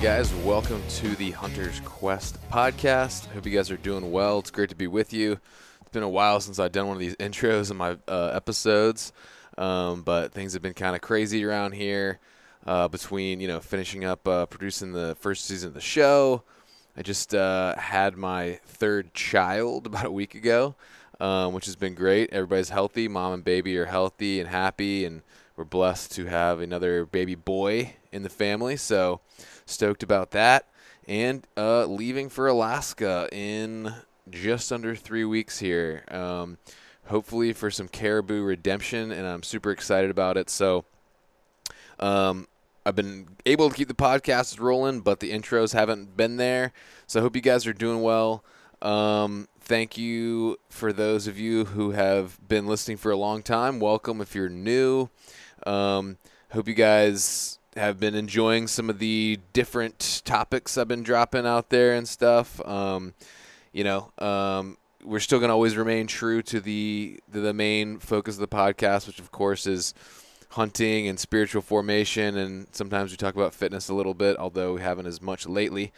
guys, welcome to the Hunter's Quest podcast. Hope you guys are doing well. It's great to be with you. It's been a while since I've done one of these intros in my uh, episodes, um, but things have been kind of crazy around here. Uh, between you know finishing up uh, producing the first season of the show, I just uh, had my third child about a week ago, um, which has been great. Everybody's healthy. Mom and baby are healthy and happy, and we're blessed to have another baby boy in the family. So stoked about that. And uh, leaving for Alaska in just under three weeks here. Um, hopefully for some caribou redemption, and I'm super excited about it. So. Um, I've been able to keep the podcast rolling, but the intros haven't been there. So I hope you guys are doing well. Um, thank you for those of you who have been listening for a long time. Welcome if you're new. Um, hope you guys have been enjoying some of the different topics I've been dropping out there and stuff. Um, you know, um, we're still going to always remain true to the to the main focus of the podcast, which of course is hunting and spiritual formation, and sometimes we talk about fitness a little bit, although we haven't as much lately.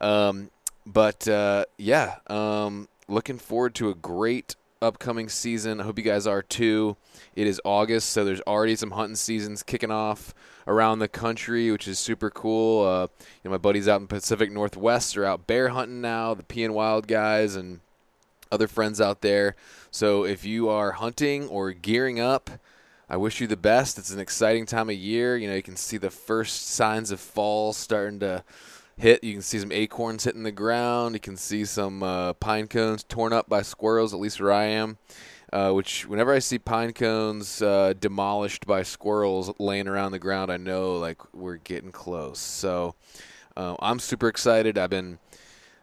Um, but uh, yeah, um, looking forward to a great upcoming season. I hope you guys are too. It is August, so there's already some hunting seasons kicking off around the country, which is super cool. Uh, you know, my buddies out in Pacific Northwest are out bear hunting now. The P and Wild guys and other friends out there. So if you are hunting or gearing up, I wish you the best. It's an exciting time of year. You know, you can see the first signs of fall starting to hit. You can see some acorns hitting the ground. You can see some uh, pine cones torn up by squirrels, at least where I am. Uh, which, whenever I see pine cones uh, demolished by squirrels laying around the ground, I know like we're getting close. So uh, I'm super excited. I've been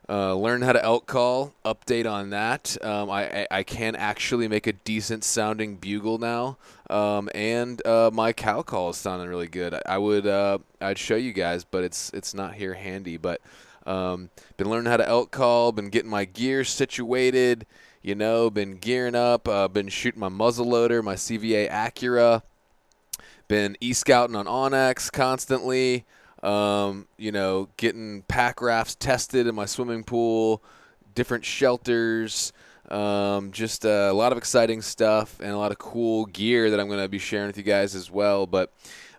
uh, learn how to elk call. Update on that. Um, I, I, I can actually make a decent sounding bugle now, um, and uh, my cow call is sounding really good. I, I would uh, I'd show you guys, but it's it's not here handy. But um, been learning how to elk call. Been getting my gear situated. You know, been gearing up. Uh, been shooting my muzzle loader, my CVA Accura. Been e scouting on onX constantly. Um, you know, getting pack rafts tested in my swimming pool, different shelters, um, just uh, a lot of exciting stuff and a lot of cool gear that I'm going to be sharing with you guys as well. But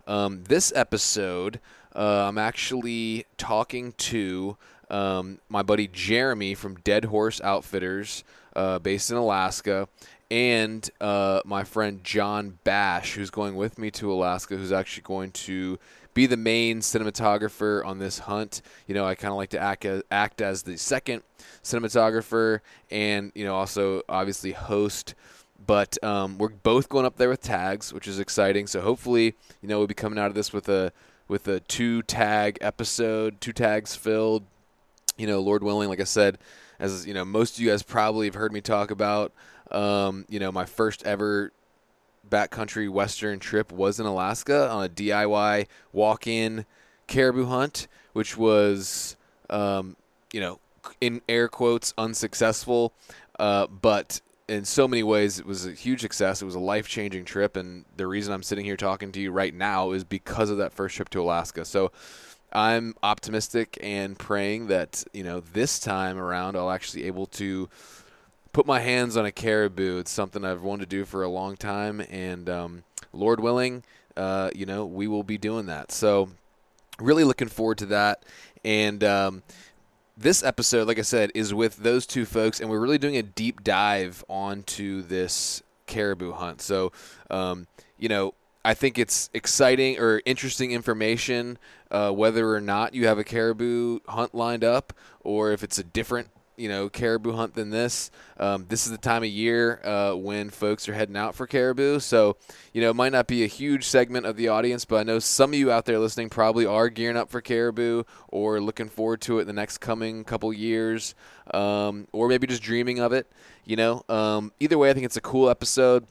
um, this episode, uh, I'm actually talking to um, my buddy Jeremy from DeadHorse Outfitters, uh, based in Alaska, and uh, my friend Jon Bash, who's going with me to Alaska, who's actually going to be the main cinematographer on this hunt. You know, I kind of like to act as, act as the second cinematographer, and you know, also obviously host. But um, we're both going up there with tags, which is exciting. So hopefully, you know, we'll be coming out of this with a with a two tag episode, two tags filled. You know, Lord willing, like I said, as you know, most of you guys probably have heard me talk about. Um, you know, my first ever backcountry western trip was in Alaska on a DIY walk-in caribou hunt, which was, um, you know, in air quotes, unsuccessful, uh, but in so many ways it was a huge success. It was a life-changing trip, and the reason I'm sitting here talking to you right now is because of that first trip to Alaska. So. I'm optimistic and praying that you know this time around I'll actually able to put my hands on a caribou. It's something I've wanted to do for a long time, and um, Lord willing, uh, you know, we will be doing that. So, really looking forward to that. And um, this episode, like I said, is with those two folks, and we're really doing a deep dive onto this caribou hunt. So, um, you know, I think it's exciting or interesting information, uh, whether or not you have a caribou hunt lined up, or if it's a different you know caribou hunt than this. Um, this is the time of year uh, when folks are heading out for caribou, so you know it might not be a huge segment of the audience, but I know some of you out there listening probably are gearing up for caribou or looking forward to it in the next coming couple years, um, or maybe just dreaming of it. You know, um, either way, I think it's a cool episode.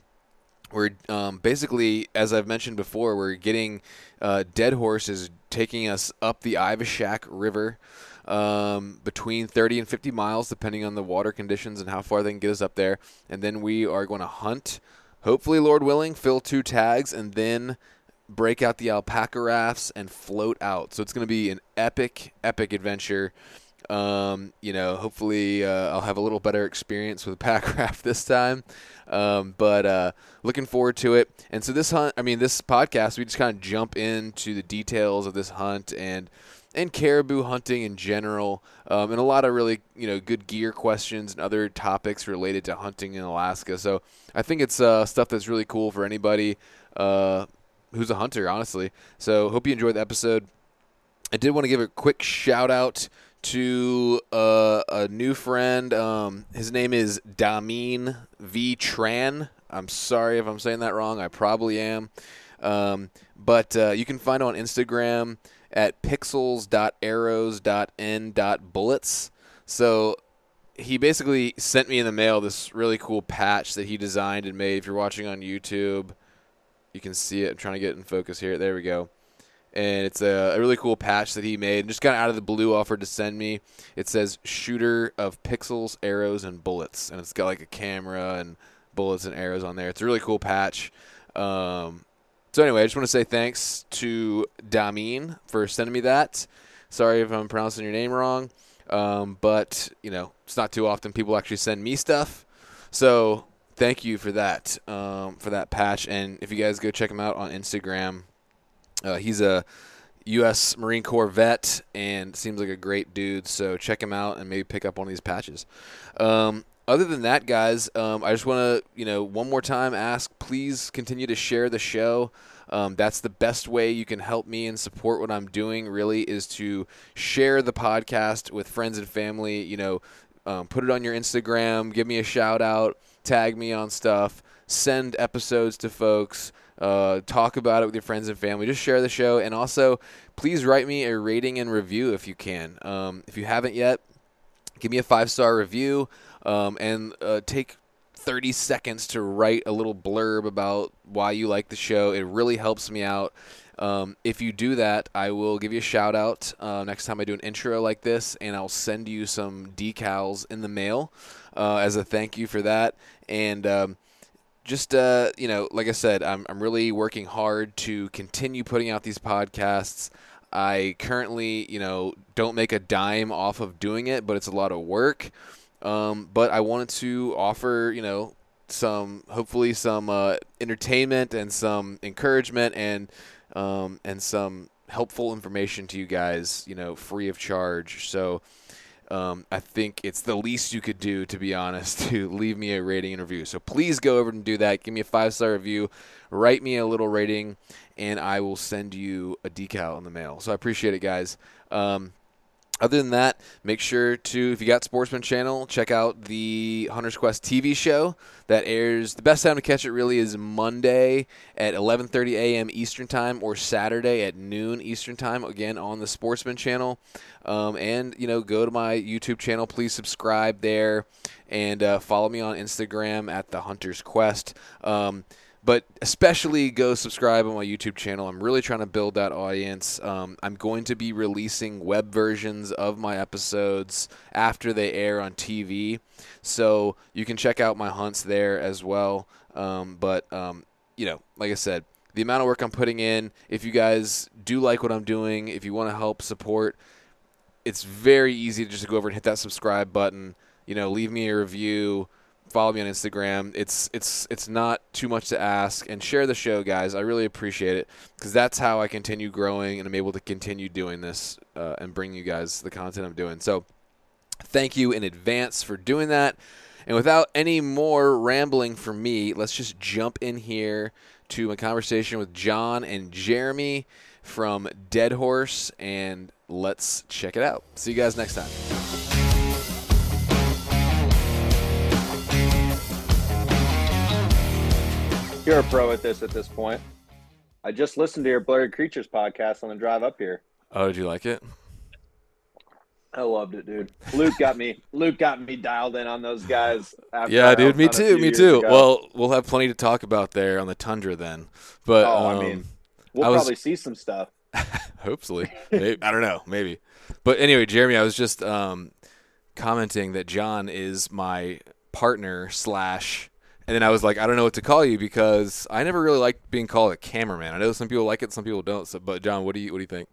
We're um, basically, as I've mentioned before, we're getting uh, dead horses taking us up the Ivishak River um, between 30 and 50 miles, depending on the water conditions and how far they can get us up there. And then we are going to hunt, hopefully, Lord willing, fill two tags, and then break out the Alpacka rafts, and float out. So it's going to be an epic, epic adventure. Um, you know, hopefully uh, I'll have a little better experience with pack raft this time. Um, but uh, looking forward to it. And so this hunt, I mean, this podcast, we just kind of jump into the details of this hunt and and caribou hunting in general, um, and a lot of really you know good gear questions and other topics related to hunting in Alaska. So I think it's uh, stuff that's really cool for anybody uh, who's a hunter, honestly. So hope you enjoyed the episode. I did want to give a quick shout out to uh, a new friend. Um, his name is Damien V Tran. I'm sorry if I'm saying that wrong. I probably am. Um, but uh, you can find him on Instagram at pixels.arrows.n.bullets. So he basically sent me in the mail this really cool patch that he designed and made. If you're watching on YouTube, you can see it. I'm trying to get in focus here. There we go. And it's a, a really cool patch that he made. And just kind of out of the blue offered to send me. It says shooter of pixels, arrows, and bullets. And it's got like a camera and bullets and arrows on there. It's a really cool patch. Um, so anyway, I just want to say thanks to Damien for sending me that. Sorry if I'm pronouncing your name wrong, um, but you know it's not too often people actually send me stuff. So thank you for that um, for that patch. And if you guys go check him out on Instagram, uh, he's a U.S. Marine Corps vet and seems like a great dude. So check him out and maybe pick up one of these patches. Um, other than that, guys, um, I just want to, you know, one more time ask please continue to share the show. Um, that's the best way you can help me and support what I'm doing, really, is to share the podcast with friends and family. You know, um, put it on your Instagram, give me a shout out, tag me on stuff, send episodes to folks. Uh, talk about it with your friends and family. Just share the show, and also please write me a rating and review if you can. Um, if you haven't yet, give me a five star review um, and uh, take 30 seconds to write a little blurb about why you like the show. It really helps me out. Um, if you do that, I will give you a shout out uh, next time I do an intro like this, and I'll send you some decals in the mail uh, as a thank you for that. And um, just uh, you know, like I said, I'm I'm really working hard to continue putting out these podcasts. I currently, you know, don't make a dime off of doing it, but it's a lot of work. Um, but I wanted to offer, you know, some hopefully some uh, entertainment and some encouragement and um, and some helpful information to you guys, you know, free of charge. So um, I think it's the least you could do, to be honest, to leave me a rating and review. So please go over and do that. Give me a five star review, write me a little rating, and I will send you a decal in the mail. So I appreciate it, guys. Um, other than that, make sure to, if you got Sportsman Channel, check out the Hunter's Quest TV show that airs. The best time to catch it really is Monday at 11:30 a.m. Eastern Time or Saturday at noon Eastern Time. Again on the Sportsman Channel, um, and you know go to my YouTube channel. Please subscribe there and uh, follow me on Instagram at the Hunter's Quest. Um, but especially go subscribe on my YouTube channel. I'm really trying to build that audience. Um, I'm going to be releasing web versions of my episodes after they air on TV, so you can check out my hunts there as well. Um, but um, you know, like I said, the amount of work I'm putting in. If you guys do like what I'm doing, if you want to help support, it's very easy to just go over and hit that subscribe button. You know, leave me a review follow me on Instagram. It's it's it's not too much to ask, and share the show, guys. I really appreciate it because that's how I continue growing and I'm able to continue doing this uh, and bring you guys the content I'm doing. So, thank you in advance for doing that. And without any more rambling from me, let's just jump in here to my conversation with Jon and Jeremy from DeadHorse, and let's check it out. See you guys next time. You're a pro at this at this point. I just listened to your Blurry Creatures podcast on the drive up here. Oh, did you like it? I loved it, dude. Luke got me. Luke got me dialed in on those guys. yeah, dude. Me too. Me too. Ago. Well, we'll have plenty to talk about there on the tundra then. But oh, um, I mean, we'll I probably see some stuff. hopefully, maybe, I don't know. Maybe. But anyway, Jeremy, I was just um, commenting that Jon is my partner slash And then I was like, I don't know what to call you because I never really liked being called a cameraman. I know some people like it, some people don't. So, but Jon, what do you what do you think?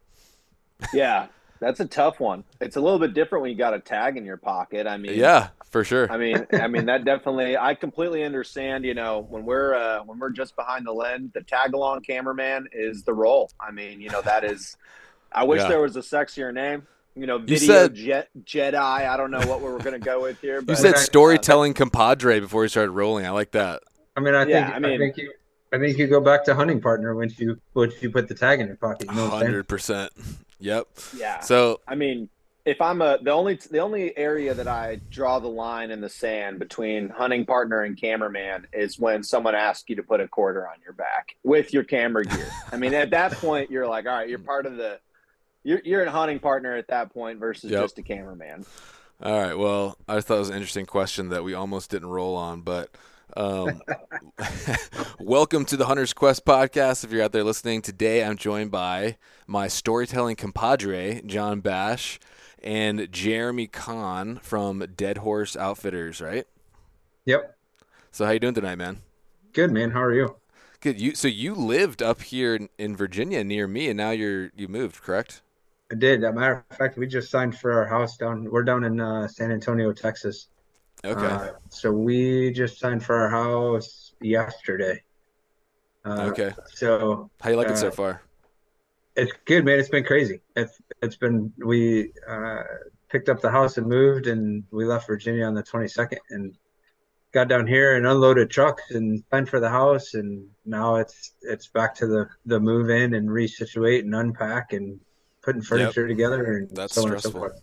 Yeah, that's a tough one. It's a little bit different when you got a tag in your pocket. I mean, Yeah, for sure. I mean, I mean that definitely. I completely understand. You know, when we're uh, when we're just behind the lens, the tag along cameraman is the role. I mean, you know, that is. I wish Yeah. there was a sexier name. You know, You video said- jet Jedi. I don't know what we're going to go with here. You But said uh, storytelling compadre before you started rolling. I like that. I mean, I Yeah, think I mean, I, think you I think you go back to hunting partner once you once you put the tag in your pocket. You know what I'm saying? Hundred percent. Yep. yeah, So I mean, if I'm a the only the only area that I draw the line in the sand between hunting partner and cameraman is when someone asks you to put a quarter on your back with your camera gear. I mean, at that point, you're like, all right, you're part of the. You're, you're a hunting partner at that point versus Yep. just a cameraman. All right. Well, I just thought it was an interesting question that we almost didn't roll on, but um, welcome to the Hunter's Quest podcast. If you're out there listening today, I'm joined by my storytelling compadre, Jon Bash, and Jeremy Conn from DeadHorse Outfitters. Right. Yep. So how you doing tonight, man? Good man. How are you? Good. You so you lived up here in, in Virginia near me, and now you're you moved, correct? I did. As a matter of fact, we just signed for our house down. We're down in uh, San Antonio, Texas. Okay. Uh, so we just signed for our house yesterday. Uh, okay. So How you like it so uh, far? it's good, man. It's been crazy. It's it's been we uh, picked up the house and moved, and we left Virginia on the 22nd, and got down here and unloaded trucks and signed for the house, and now it's it's back to the the move in and resituate and unpack and putting furniture together and That's so on and so forth.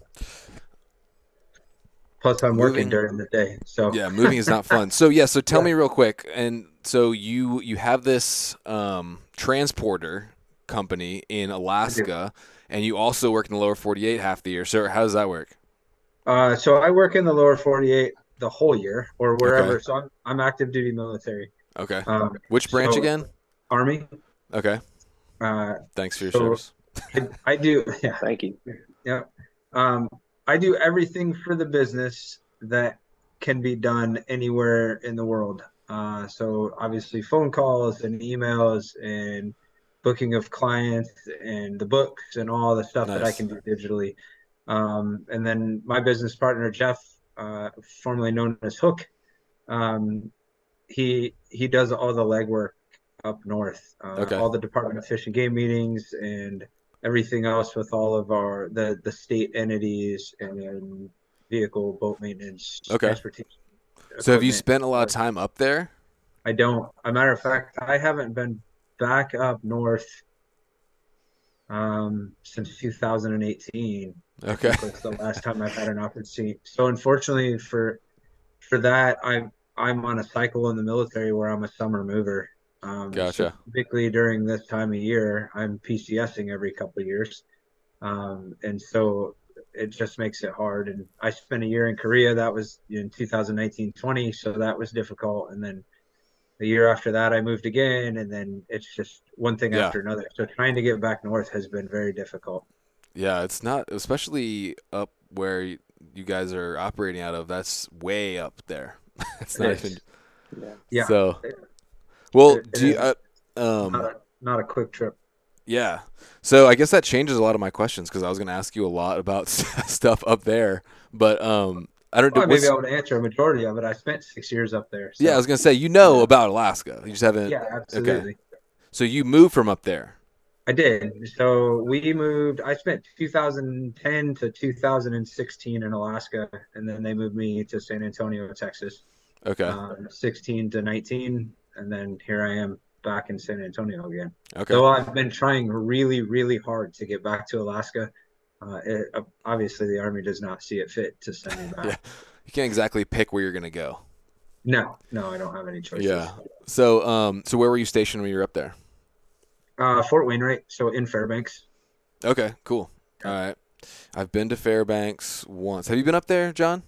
Plus, I'm Moving- working during the day, so. Yeah moving is not fun. So yeah so tell me real quick and so you you have this um transporter company in alaska and you also work in the lower 48 half the year. So how does that work? Uh, so I work in the lower 48 the whole year or wherever. Okay. So I'm, I'm active duty military, okay. Um, which branch so- again? Army. okay. Uh, thanks for your So- service I, I do, yeah, Thank you. yeah. Um, I do everything for the business that can be done anywhere in the world. Uh, so obviously phone calls and emails and booking of clients and the books and all the stuff that I can do digitally. Um, and then my business partner Jeff, uh, formerly known as Hook, um, he he does all the legwork up north, uh, Okay. all the Department of Fish and Game meetings and everything else with all of our the the state entities and vehicle boat maintenance, Okay. transportation. so have you spent a lot of time up there I don't. A matter of fact, I haven't been back up north um, since 2018. okay That's the last time I've had an opportunity. So unfortunately for for that, I'm I'm on a cycle in the military where I'm a summer mover. Um, so Gotcha. typically during this time of year, I'm PCSing every couple of years, um, and so it just makes it hard. And I spent a year in Korea. That was in 2019-20, so that was difficult. And then the year after that, I moved again, and then it's just one thing Yeah. after another. So trying to get back north has been very difficult. yeah it's not especially up where you guys are operating out of that's way up there it's not It even. Yeah. Yeah. so well It- it do you uh, um not a, not a quick trip. Yeah. So I guess that changes a lot of my questions because I was going to ask you a lot about stuff up there, but um, I don't. Well, I know. may what's- be to answer a majority of it. I spent six years up there. So. yeah, I was going to say you know about Alaska. You just haven't. yeah, absolutely. So you moved from up there. I did. So we moved. I spent 2010 to 2016 in Alaska, and then they moved me to San Antonio, Texas. Okay. Um, 16 to 19, and then here I am back in San Antonio again. okay. So I've been trying really, really hard to get back to Alaska. Uh, it, uh, obviously, the Army does not see it fit to send me back. Yeah. You can't exactly pick where you're going to go. No, no, I don't have any choices. Yeah. So um, so where were you stationed when you were up there? Uh, Fort Wainwright, so in Fairbanks. Okay. Cool. All right. I've been to Fairbanks once. Have you been up there, Jon?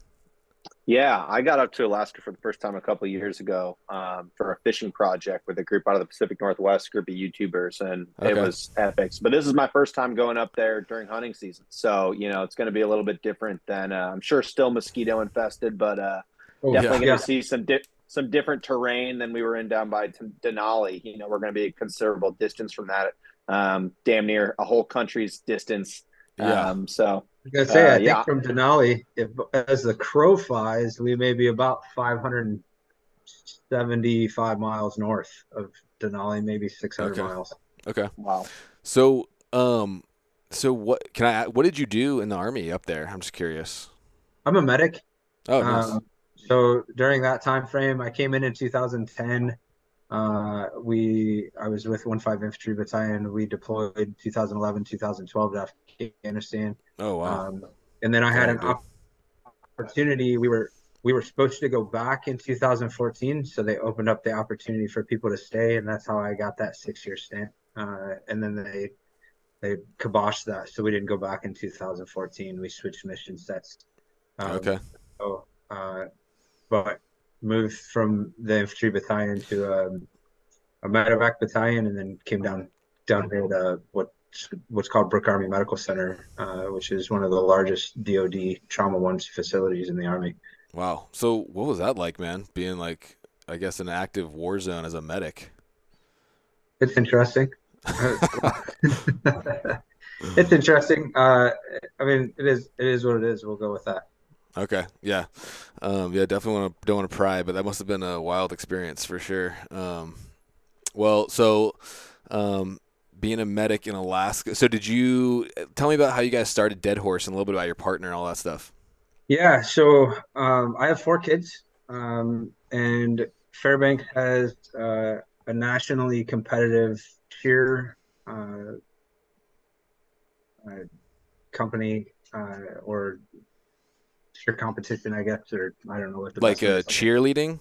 Yeah, I got up to Alaska for the first time a couple of years ago um, for a fishing project with a group out of the Pacific Northwest, group of YouTubers, and it was epic. But this is my first time going up there during hunting season, so you know it's going to be a little bit different than uh, I'm sure still mosquito infested, but uh, Oh, definitely yeah. going to see some di- some different terrain than we were in down by Denali. You know, we're going to be a considerable distance from that, um, damn near a whole country's distance. Yeah. Um, so I gotta say, Uh, I think yeah. from Denali, if as the crow flies, we may be about 575 miles north of Denali, maybe 600 Okay. miles. Okay. wow. So, um, so what can I? What did you do in the army up there? I'm just curious. I'm a medic. Oh, nice. Um, so during that time frame, I came in in 2010. Uh, we I was with 15 Infantry Battalion. We deployed 2011, 2012 to Afghanistan. oh, wow. Um, and then I had an opportunity. We were we were supposed to go back in 2014, so they opened up the opportunity for people to stay, and that's how I got that six year stint. Uh, and then they they kiboshed that, so we didn't go back in 2014. We switched mission sets. Um, okay. So, uh, but moved from the infantry battalion to um, a medevac battalion, and then came down down here to what what's called Brooke Army Medical Center, uh, which is one of the largest DoD trauma one facilities in the Army. Wow. So, what was that like, man? Being like, I guess, an active war zone as a medic. It's interesting. it's interesting. Uh, I mean, it is it is what it is. We'll go with that. Okay. Yeah. Um, yeah. Definitely want to don't want to pry, but that must have been a wild experience for sure. Um, well, so, um, being a medic in Alaska. So, did you tell me about how you guys started DeadHorse and a little bit about your partner and all that stuff? Yeah, so um, I have four kids, um, and Fairbanks has uh, a nationally competitive cheer uh, uh, company uh, or cheer competition, I guess, or I don't know what the Like best way to say cheerleading.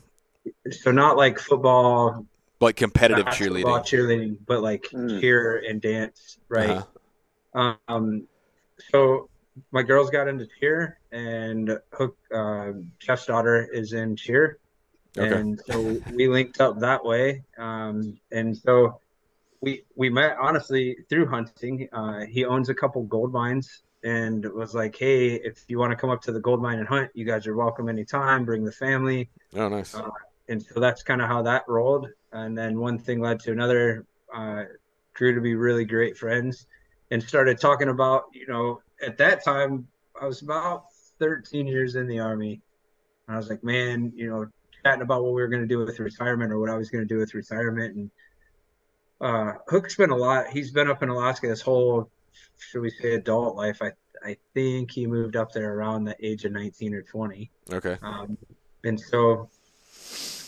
So not like football, like competitive basketball, cheerleading. cheerleading, but like Mm. cheer and dance, right? Uh-huh. Um, so my girls got into cheer, and Hook, um, Jeff's daughter is in cheer, Okay. and so we linked up that way. Um, and so we we met honestly through hunting. Uh, he owns a couple gold mines, and was like, "Hey, if you want to come up to the gold mine and hunt, you guys are welcome anytime. Bring the family." Oh, nice. Uh, and so that's kind of how that rolled. And then one thing led to another. Uh, grew to be really great friends, and started talking about you know at that time I was about 13 years in the army, and I was like, man, you know, chatting about what we were going to do with retirement or what I was going to do with retirement, and uh, Hook's been a lot. He's been up in Alaska his whole, should we say, adult life. I I think he moved up there around the age of 19 or 20. Okay. Um, and so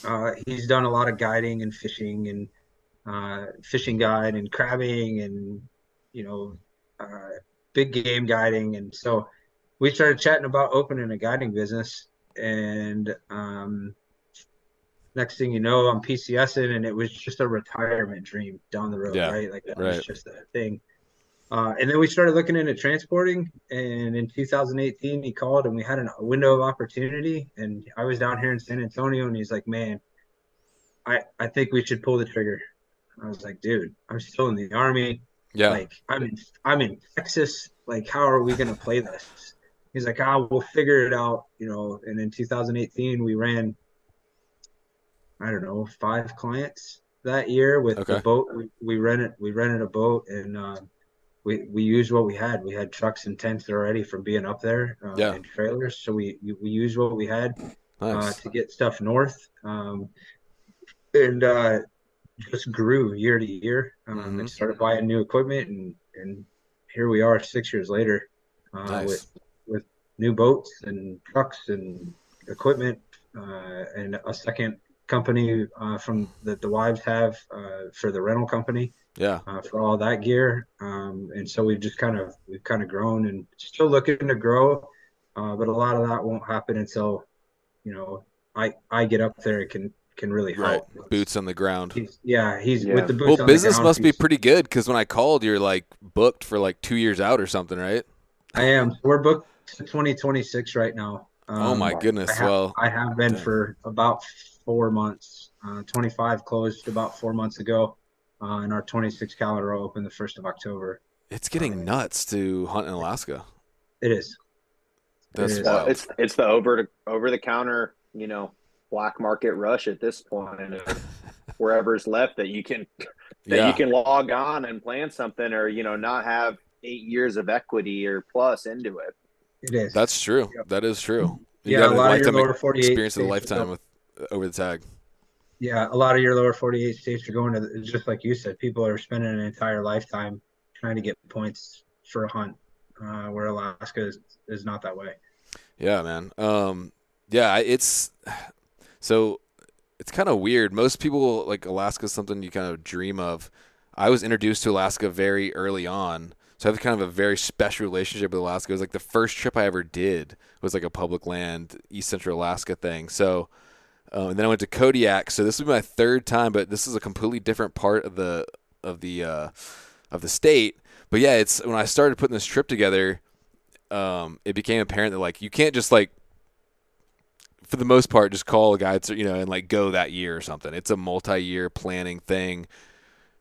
uh, he's done a lot of guiding and fishing and uh, fishing guide and crabbing and you know uh, big game guiding. And so we started chatting about opening a guiding business. And um, next thing you know, I'm PCSing, and it was just a retirement dream down the road, Yeah, right? Like that right. was just a thing. Uh, and then we started looking into transporting. And in 2018, he called and we had a window of opportunity. And I was down here in San Antonio, and he's like, "Man, I I think we should pull the trigger." I was like, "Dude, I'm still in the army. Yeah. Like, I'm in I'm in Texas. Like, how are we gonna play this?" He's like, "Ah, we'll figure it out." You know. And in 2018, we ran, I don't know, five clients that year with Okay. the boat. We, we rented we rented a boat and. Um, we, we used what we had. We had trucks and tents already from being up there uh, Yeah. and trailers. So we, we, used what we had uh, to get stuff north. Um, and uh, just grew year to year um, Mhm. and started buying new equipment. And, and here we are six years later uh, Nice. with, with new boats and trucks and equipment uh, and a second company uh, from that the wives have uh, for the rental company Yeah. uh, for all that gear. Um, and so we've just kind of we've kind of grown and still looking to grow, uh, but a lot of that won't happen until you know I I get up there and can can really Right. help. Boots on the ground. He's, yeah, he's Yeah. with the boots. Well, on the business ground, must be pretty good because when I called, you're like booked for like two years out or something, right? I am. We're booked to 2026 right now. Oh my Um, goodness. I have, Well, I have been dang. for about four months. Uh, 25 closed about four months ago, uh, and our 26 calendar will open the first of October. it's getting nuts to hunt in Alaska. It is. That's is. Uh, wild. it's it's the over to over the counter, you know, black market rush at this point, and wherever's left that you can that Yeah. you can log on and plan something, or you know, not have eight years of equity or plus into it. It is. That's true. That is true. You yeah, a lot of your lifetime lower 48 experience of a lifetime go- with over the tag. Yeah, a lot of your lower 48 states are going to, the- just like you said, people are spending an entire lifetime trying to get points for a hunt, uh, where Alaska is, is not that way. Yeah, man. Um, yeah, it's so it's kind of weird. Most people like Alaska is something you kind of dream of. I was introduced to Alaska very early on, so I have kind of a very special relationship with Alaska. It was like the first trip I ever did was like a public land East Central Alaska thing. So. Um, and then I went to Kodiak, so this will be my third time, but this is a completely different part of the of the uh, of the state. But yeah, it's when I started putting this trip together, um, it became apparent that like you can't just like for the most part just call a guide you know and like go that year or something. It's a multi-year planning thing.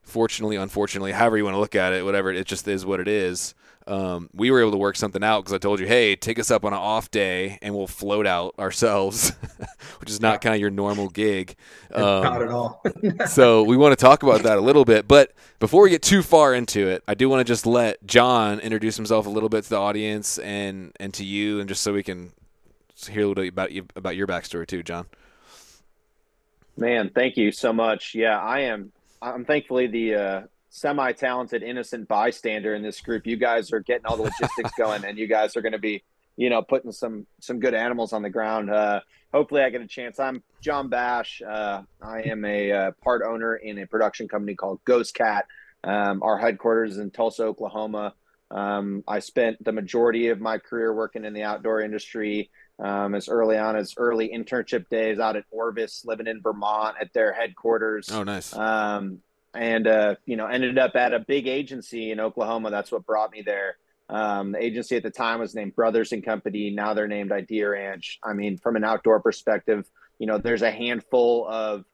Fortunately, unfortunately, however you want to look at it, whatever it just is what it is. Um, we were able to work something out because I told you, hey, take us up on an off day and we'll float out ourselves, which is not kind of your normal gig. Um, not at all. so we want to talk about that a little bit. But before we get too far into it, I do want to just let Jon introduce himself a little bit to the audience and and to you, and just so we can hear a little bit about you about your backstory too, Jon. Man, thank you so much. Yeah, I am. I'm thankfully the uh, semi-talented innocent bystander in this group. You guys are getting all the logistics going, and you guys are going to be, you know, putting some some good animals on the ground. Uh, hopefully, I get a chance. I'm Jon Bash. Uh, I am a uh, part owner in a production company called Ghost Cat. Um, our headquarters is in Tulsa, Oklahoma. Um, I spent the majority of my career working in the outdoor industry um, as early on as early internship days out at Orvis, living in Vermont at their headquarters. Oh, nice. Um, and, uh, you know, ended up at a big agency in Oklahoma. That's what brought me there. Um, the agency at the time was named Brothers and Company. Now they're named Idea Ranch. I mean, from an outdoor perspective, you know, there's a handful of,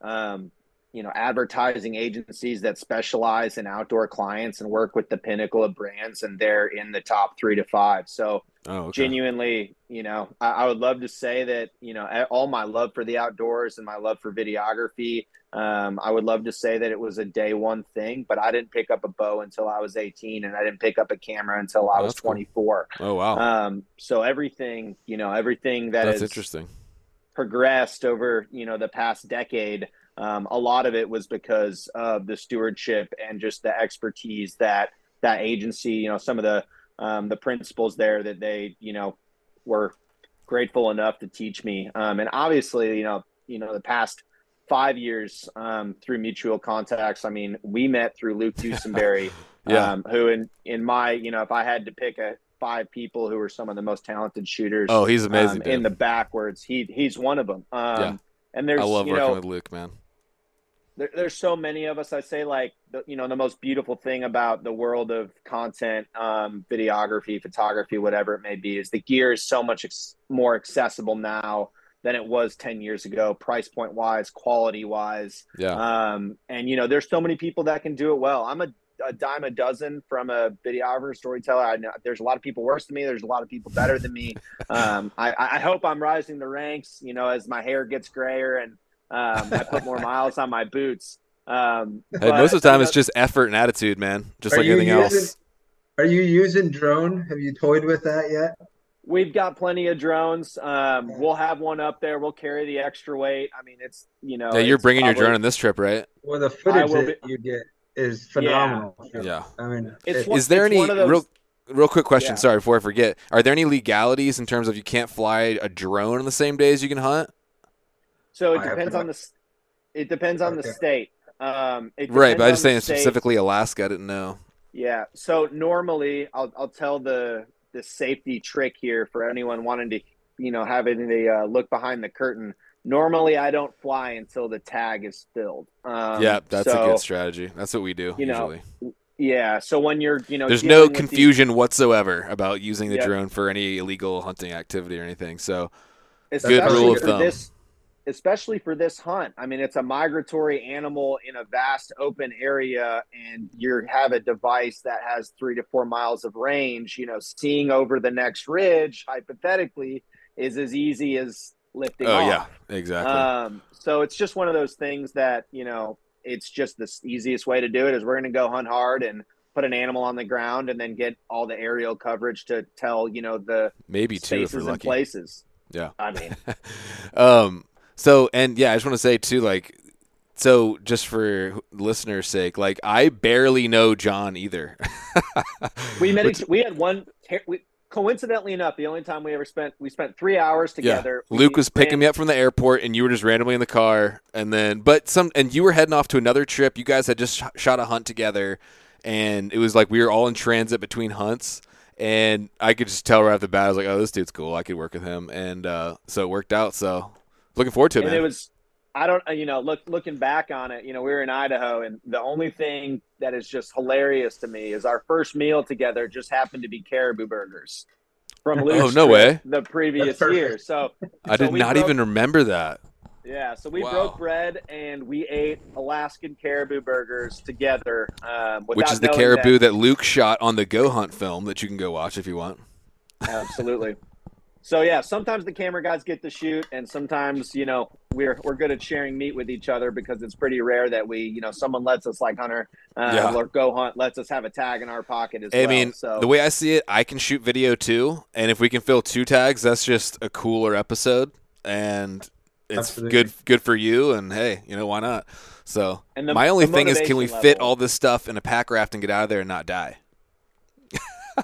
um, you know, advertising agencies that specialize in outdoor clients and work with the pinnacle of brands, and they're in the top three to five. So, Oh, okay. genuinely, you know, I, I would love to say that, you know, all my love for the outdoors and my love for videography, um, I would love to say that it was a day one thing, but I didn't pick up a bow until I was 18 and I didn't pick up a camera until I Oh, was that's cool. 24. Oh, wow. Um, so everything, you know, everything that That's is interesting. progressed over, you know, the past decade, um, a lot of it was because of the stewardship and just the expertise that that agency, you know, some of the um, the principles there that they, you know, were grateful enough to teach me. Um, and obviously, you know, you know, the past five years um, through mutual contacts. I mean, we met through Luke Dusenberry, Yeah. um, who in in my, you know, if I had to pick a five people who were some of the most talented shooters Oh, he's amazing. um, in the backwards. He he's one of them. Um, Yeah. And there's I love you working know with Luke, man. There, there's so many of us. I say like the, you know the most beautiful thing about the world of content, um, videography, photography, whatever it may be, is the gear is so much ex- more accessible now than it was 10 years ago, price point wise, quality wise. Yeah. Um, and you know, there's so many people that can do it well. I'm a, a dime a dozen from a videographer, storyteller. I know there's a lot of people worse than me. There's a lot of people better than me. Um, I, I hope I'm rising the ranks. You know, as my hair gets grayer and um, I put more miles on my boots. Um, Hey, but, most of the time, you it's just effort and attitude, man. Just like anything using- else. Are you using drone? Have you toyed with that yet? We've got plenty of drones. Um, we'll have one up there. We'll carry the extra weight. I mean, it's you know. Yeah, you're it's bringing your drone on this trip, right? Well, the footage will that you get is phenomenal. Yeah. I mean, It's it- one- Is there it's any one of those- real real quick question? Yeah. Sorry, before I forget. Are there any legalities in terms of you can't fly a drone on the same days you can hunt? So it I depends on the. It depends on the state. Um, it Right, but I depends was saying state. specifically Alaska. I didn't know. Yeah. So normally, I'll I'll tell the the safety trick here for anyone wanting to, you know, having the uh, look behind the curtain. Normally, I don't fly until the tag is filled. Um, yeah, that's so, a good strategy. That's what we do you know, usually. Yeah. So when you're, you know, There's no with the- confusion whatsoever about using the Yep. drone for any illegal hunting activity or anything. So especially rule of for thumb. This, especially for this hunt. I mean, it's a migratory animal in a vast open area, and you have a device that has three to four miles of range. You know, seeing over the next ridge, hypothetically, is as easy as lifting Oh off. yeah, exactly. Um, so it's just one of those things that you know, it's just the easiest way to do it is we're going to go hunt hard and put an animal on the ground and then get all the aerial coverage to tell you know the Maybe two if spaces and places. Yeah. I mean, um. So and yeah, I just want to say too, like, so just for listeners' sake, like, I barely know Jon either. we met each. We had one. We, coincidentally enough, the only time we ever spent we spent three hours together. Luke We was picking me up from the airport, and you were just randomly in the car, and then but some and you were heading off to another trip. You guys had just sh- shot a hunt together, and it was like we were all in transit between hunts, and I could just tell right off the bat, I was like, oh, this dude's cool. I could work with him, and uh, so it worked out. So looking forward to it, and man. it was i don't you know look looking back on it you know we were in idaho and the only thing that is just hilarious to me is our first meal together just happened to be caribou burgers from Oh, no way. the previous year so I so did we not broke- even remember that. yeah so we Wow. broke bread and we ate alaskan caribou burgers together um, Which is the knowing caribou that Luke shot on the Go Hunt film that you can go watch if you want. Absolutely. So yeah, sometimes the camera guys get to shoot, and sometimes you know we're we're good at sharing meat with each other because it's pretty rare that we you know someone lets us like Hunter uh, Yeah. or Go Hunt lets us have a tag in our pocket as I well. mean, so the way I see it, I can shoot video too, and if we can fill two tags, that's just a cooler episode, and it's Absolutely. good good for you. And hey, you know why not? So and the, my only thing is, can we motivation fit all this stuff in a pack raft and get out of there and not die?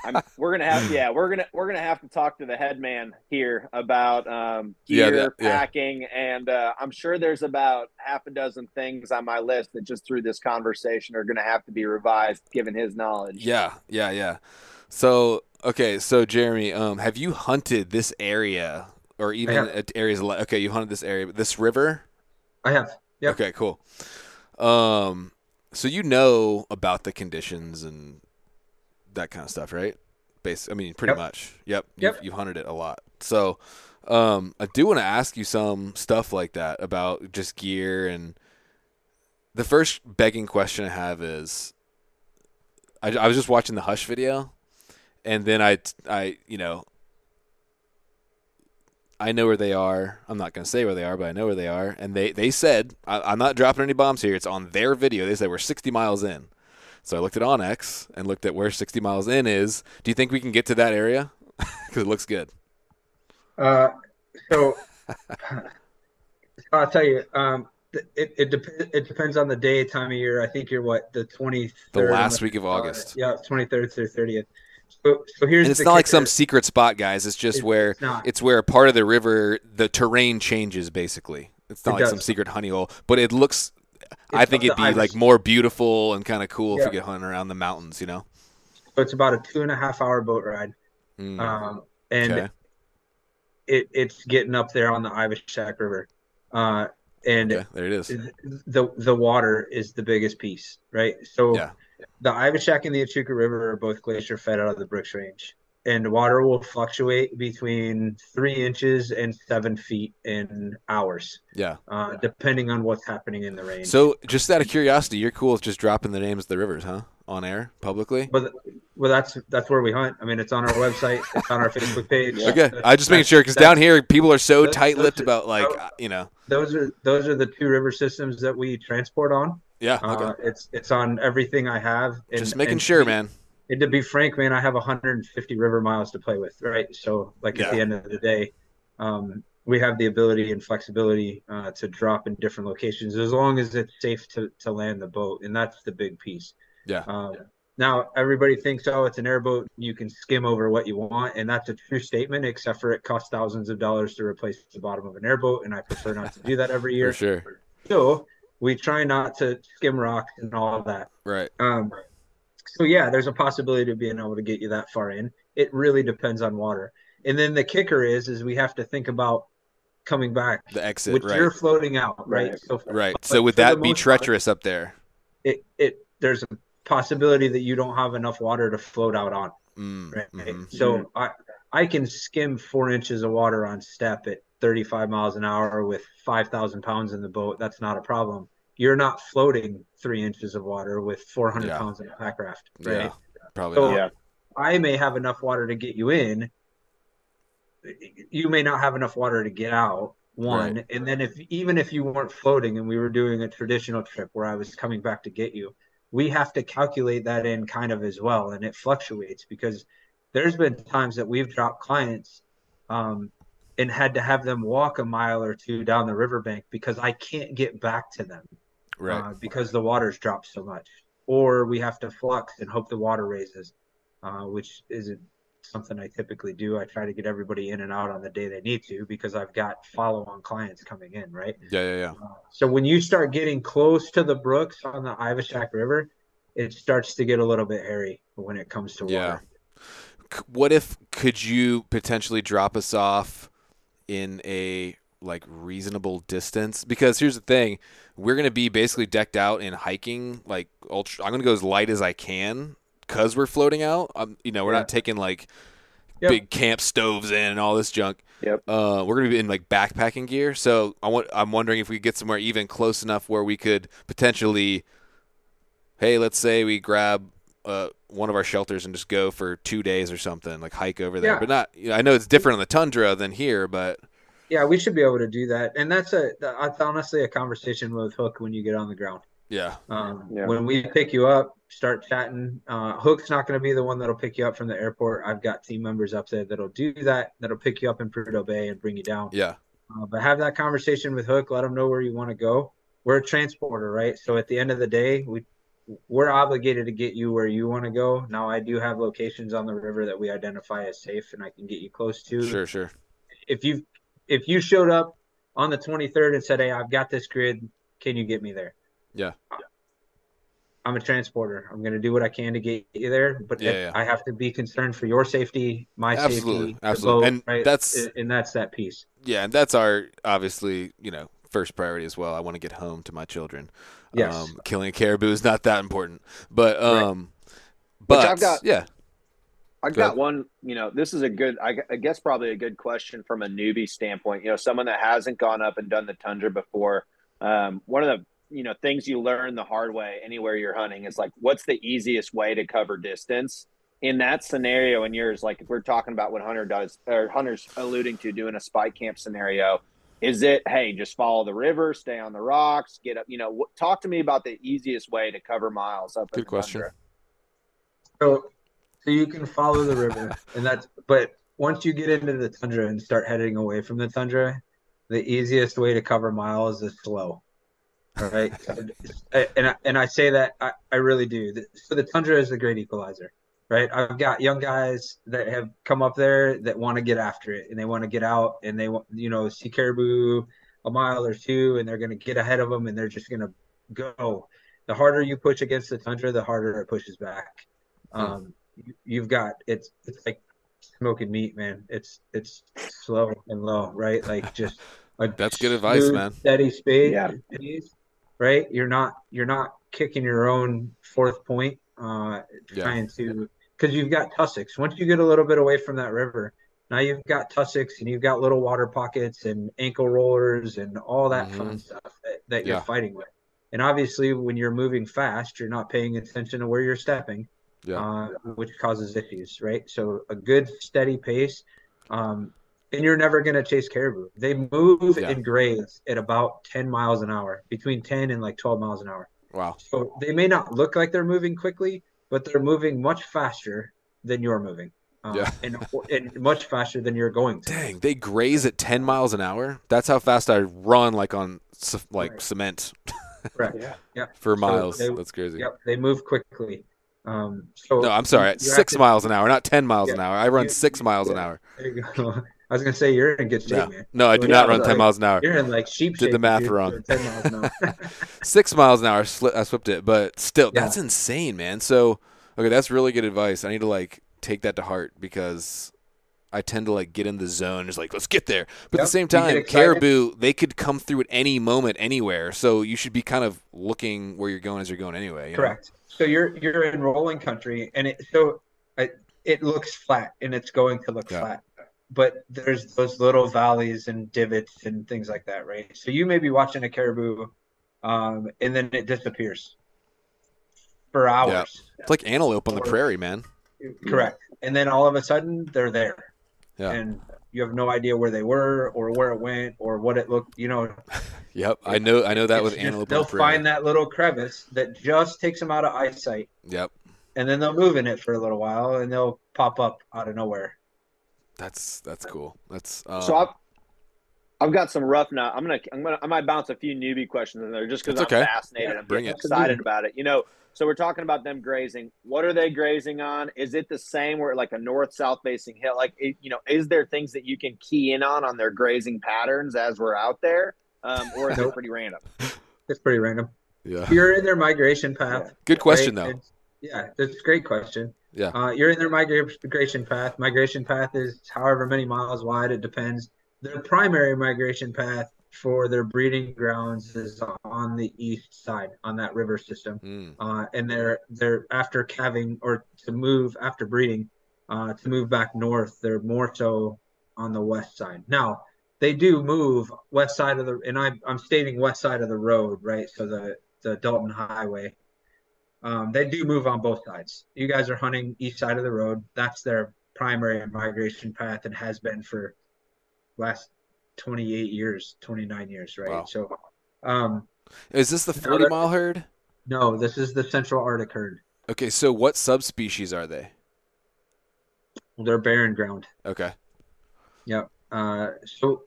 I'm, we're gonna have yeah we're gonna we're gonna have to talk to the head man here about um, Yeah, gear that- yeah. packing, and uh, I'm sure there's about half a dozen things on my list that just through this conversation are gonna have to be revised given his knowledge. Yeah, yeah, yeah. So okay, so Jeremy, um, have you hunted this area or even have. areas? li- Okay, you hunted this area, but this river. I have. Yeah. Okay, cool. Um, so you know about the conditions and that kind of stuff, right? Base, I mean, pretty Yep. much. Yep. Yep. You've, you've hunted it a lot. So, um, I do want to ask you some stuff like that about just gear and the first begging question I have is, I, I was just watching the Hush video, and then I, I, you know, I know where they are. I'm not going to say where they are, but I know where they are. And they, they said, I, I'm not dropping any bombs here. It's on their video. They said we're 60 miles in. So I looked at OnX and looked at where 60 miles in is. Do you think we can get to that area? Because it looks good. Uh, so I'll tell you, um, it it, dep- it depends on the day, time of year. I think you're what the 23rd. The last week of uh, August. yeah, 23rd through 30th. So, so here's And it's the not like some secret spot, guys. It's just It's- where it's it's where a part of the river, the terrain changes basically. It's not It like some secret honey hole, but it looks. I think it'd be Irish- like more beautiful and kind of cool if Yeah. we could hunt around the mountains, you know. So it's about a two and a half hour boat ride, Mm, um, and okay. it it's getting up there on the Ivishak River, uh, and okay, there it is. the the water is the biggest piece, right? So Yeah. the Ivishak and the Echooka River are both glacier fed out of the Brooks Range, and water will fluctuate between three inches and seven feet in hours, Yeah. uh, depending on what's happening in the rain. So, just out of curiosity, you're cool with just dropping the names of the rivers, huh? On air publicly. but well, that's that's where we hunt. I mean, it's on our website, it's on our Facebook page. Yeah. Okay, I just making sure because down here people are so those- tight-lipped those about like uh, you know. those are those are the two river systems that we transport on. Yeah. Okay. Uh, it's it's on everything I have. And, just making sure, man. And to be frank, man, I have 150 river miles to play with, right? So, like Yeah. at the end of the day, um, we have the ability and flexibility uh, to drop in different locations as long as it's safe to, to land the boat, and that's the big piece. Yeah. Um, now, everybody thinks, oh, it's an airboat, you can skim over what you want, and that's a true statement, except for it costs thousands of dollars to replace the bottom of an airboat, and I prefer not to do that every year. For sure. So, we try not to skim rocks and all of that. Right. Um, so yeah, there's a possibility of being able to get you that far in. It really depends on water. And then the kicker is, is we have to think about coming back, The exit. which Right. you're floating out, right? Right. So Right. So would that be most part, treacherous up there? It, it, there's a possibility that you don't have enough water to float out on. Mm, Right. mhm. So I, I can skim four inches of water on step at 35 miles an hour with 5,000 pounds in the boat. That's not a problem. You're not floating three inches of water with 400 Yeah. pounds in a pack raft, right? Yeah. Probably So- not. yeah. I may have enough water to get you in. You may not have enough water to get out. One, Right. and then if even if you weren't floating and we were doing a traditional trip where I was coming back to get you, we have to calculate that in kind of as well, and it fluctuates because there's been times that we've dropped clients um, and had to have them walk a mile or two down the riverbank because I can't get back to them Right. uh, because the water's dropped so much, or we have to flux and hope the water raises, uh, which isn't something I typically do. I try to get everybody in and out on the day they need to because I've got follow-on clients coming in, right? yeah, yeah, yeah. Uh, so when you start getting close to the brooks on the Ivishak River, it starts to get a little bit hairy when it comes to Yeah. water. C- What if could you potentially drop us off in a like reasonable distance? Because here's the thing, we're gonna be basically decked out in hiking. Like ultra, I'm gonna go as light as I can because we're floating out. Um, you know, we're Yeah. not taking like Yep. big camp stoves in and all this junk. Yep. Uh, we're gonna be in like backpacking gear. So I want, I'm wondering if we could get somewhere even close enough where we could potentially, hey, let's say we grab uh, one of our shelters and just go for two days or something, like hike over there. Yeah. But not, you know, I know it's different on the tundra than here, but Yeah, we should be able to do that, and that's a that's honestly a conversation with Hook when you get on the ground. yeah, Um, Yeah. When we pick you up, start chatting. Uh, Hook's not going to be the one that'll pick you up from the airport. I've got team members up there that'll do that. That'll pick you up in Prudhoe Bay and bring you down. yeah, Uh, but have that conversation with Hook. Let him know where you want to go. We're a transporter, right? So at the end of the day, we we're obligated to get you where you want to go. Now I do have locations on the river that we identify as safe, and I can get you close to. sure, sure. If you if you showed up on the 23rd and said, "Hey, I've got this grid. Can you get me there?" Yeah. I'm a transporter. I'm going to do what I can to get you there, but Yeah, yeah. I have to be concerned for your safety, my Absolutely, safety, the absolutely. boat, And right? that's- and that's that piece. Yeah, and that's our obviously, you know, first priority as well. I want to get home to my children. Yes. Um, killing a caribou is not that important, but Right. um, but I've got- yeah, I've Go got ahead. one, you know, this is a good, I, I guess probably a good question from a newbie standpoint. You know, someone that hasn't gone up and done the tundra before. Um, one of the, you know, things you learn the hard way anywhere you're hunting is like, what's the easiest way to cover distance? In that scenario, in yours, like if we're talking about what Hunter does, or Hunter's alluding to doing a spike camp scenario, is it, hey, just follow the river, stay on the rocks, get up, you know, wh- talk to me about the easiest way to cover miles up. Good the question. tundra. So, so you can follow the river, and that's. But once you get into the tundra and start heading away from the tundra, the easiest way to cover miles is slow. All right, and I, and I say that I, I really do. So the tundra is the great equalizer, right? I've got young guys that have come up there that want to get after it, and they want to get out, and they want you know see caribou a mile or two, and they're going to get ahead of them, and they're just going to go. The harder you push against the tundra, the harder it pushes back. Um, you, you've got it's it's like smoking meat, man. It's it's slow and low, right? Like just a That's good advice, smooth, man. Steady speed, Yeah. pace, right? You're not you're not kicking your own fourth point, uh, Yeah. trying to because you've got tussocks. Once you get a little bit away from that river, now you've got tussocks and you've got little water pockets and ankle rollers and all that fun stuff that, that you're fighting with. And obviously, when you're moving fast, you're not paying attention to where you're stepping Yeah. uh, which causes issues, right? So a good steady pace, um, and you're never going to chase caribou. They move Yeah. in grades at about 10 miles an hour, between 10 and like 12 miles an hour. Wow. So they may not look like they're moving quickly, but they're moving much faster than you're moving. Um, Yeah. and, and much faster than you're going to. Dang, they graze at 10 miles an hour. That's how fast I run, like on like Right. cement Correct. Yeah. Yeah. for So miles. they- That's crazy. Yep. They move quickly. Um, so No, I'm sorry. you six to- miles an hour, not 10 miles an hour. I run You- six miles an hour. There you go. I was gonna say you're in good shape, No, man. no, I do Yeah, not run like- 10 miles an hour. You're in like sheep shape. Did the math dude, wrong. for 10 miles an hour. Six miles an hour, sli- I slipped it, but still, Yeah. that's insane, man. So, okay, that's really good advice. I need to like take that to heart because I tend to like get in the zone, just like let's get there. But at the same time, caribou they could come through at any moment, anywhere. So you should be kind of looking where you're going as you're going anyway. you know? So you're you're in rolling country, and it so I, it looks flat, and it's going to look Yeah. flat. But there's those little valleys and divots and things like that, right? So you may be watching a caribou, um, and then it disappears for hours. Yeah. It's like antelope on the prairie, man. Correct. And then all of a sudden they're there. Yeah. And you have no idea where they were or where it went or what it looked. You know, Yep, I know. I know that it's with just- antelope. they'll on find that little crevice that just takes them out of eyesight, Yep, and then they'll move in it for a little while, and they'll pop up out of nowhere. that's that's cool. That's um, So I've, I've got some rough now. I'm gonna I'm gonna I might bounce a few newbie questions in there just because I'm That's okay. fascinated. Yeah, I'm bring getting it. excited about it. You know, so we're talking about them grazing. What are they grazing on? Is it the same where like a north south facing hill? Like it, you know, is there things that you can key in on on their grazing patterns as we're out there, um, or is it pretty random? It's pretty random. yeah. You're in their migration path. Good question right? though. It's- yeah, that's a great question. Yeah. Uh, you're in their migration path. Migration path is however many miles wide. It depends. Their primary migration path for their breeding grounds is on the east side on that river system. Mm, Uh, and they're they're after calving or to move after breeding, uh, to move back north. They're more so on the west side. Now they do move west side of the, and I, I'm stating west side of the road, right? So the the Dalton Highway. Um, they do move on both sides. You guys are hunting east side of the road. That's their primary migration path and has been for last 28 years, 29 years, right? Wow. So, um, is this the forty they're- mile herd? no, this is the Central Arctic herd. Okay, so what subspecies are they? They're barren ground. Okay. Yep. Uh, so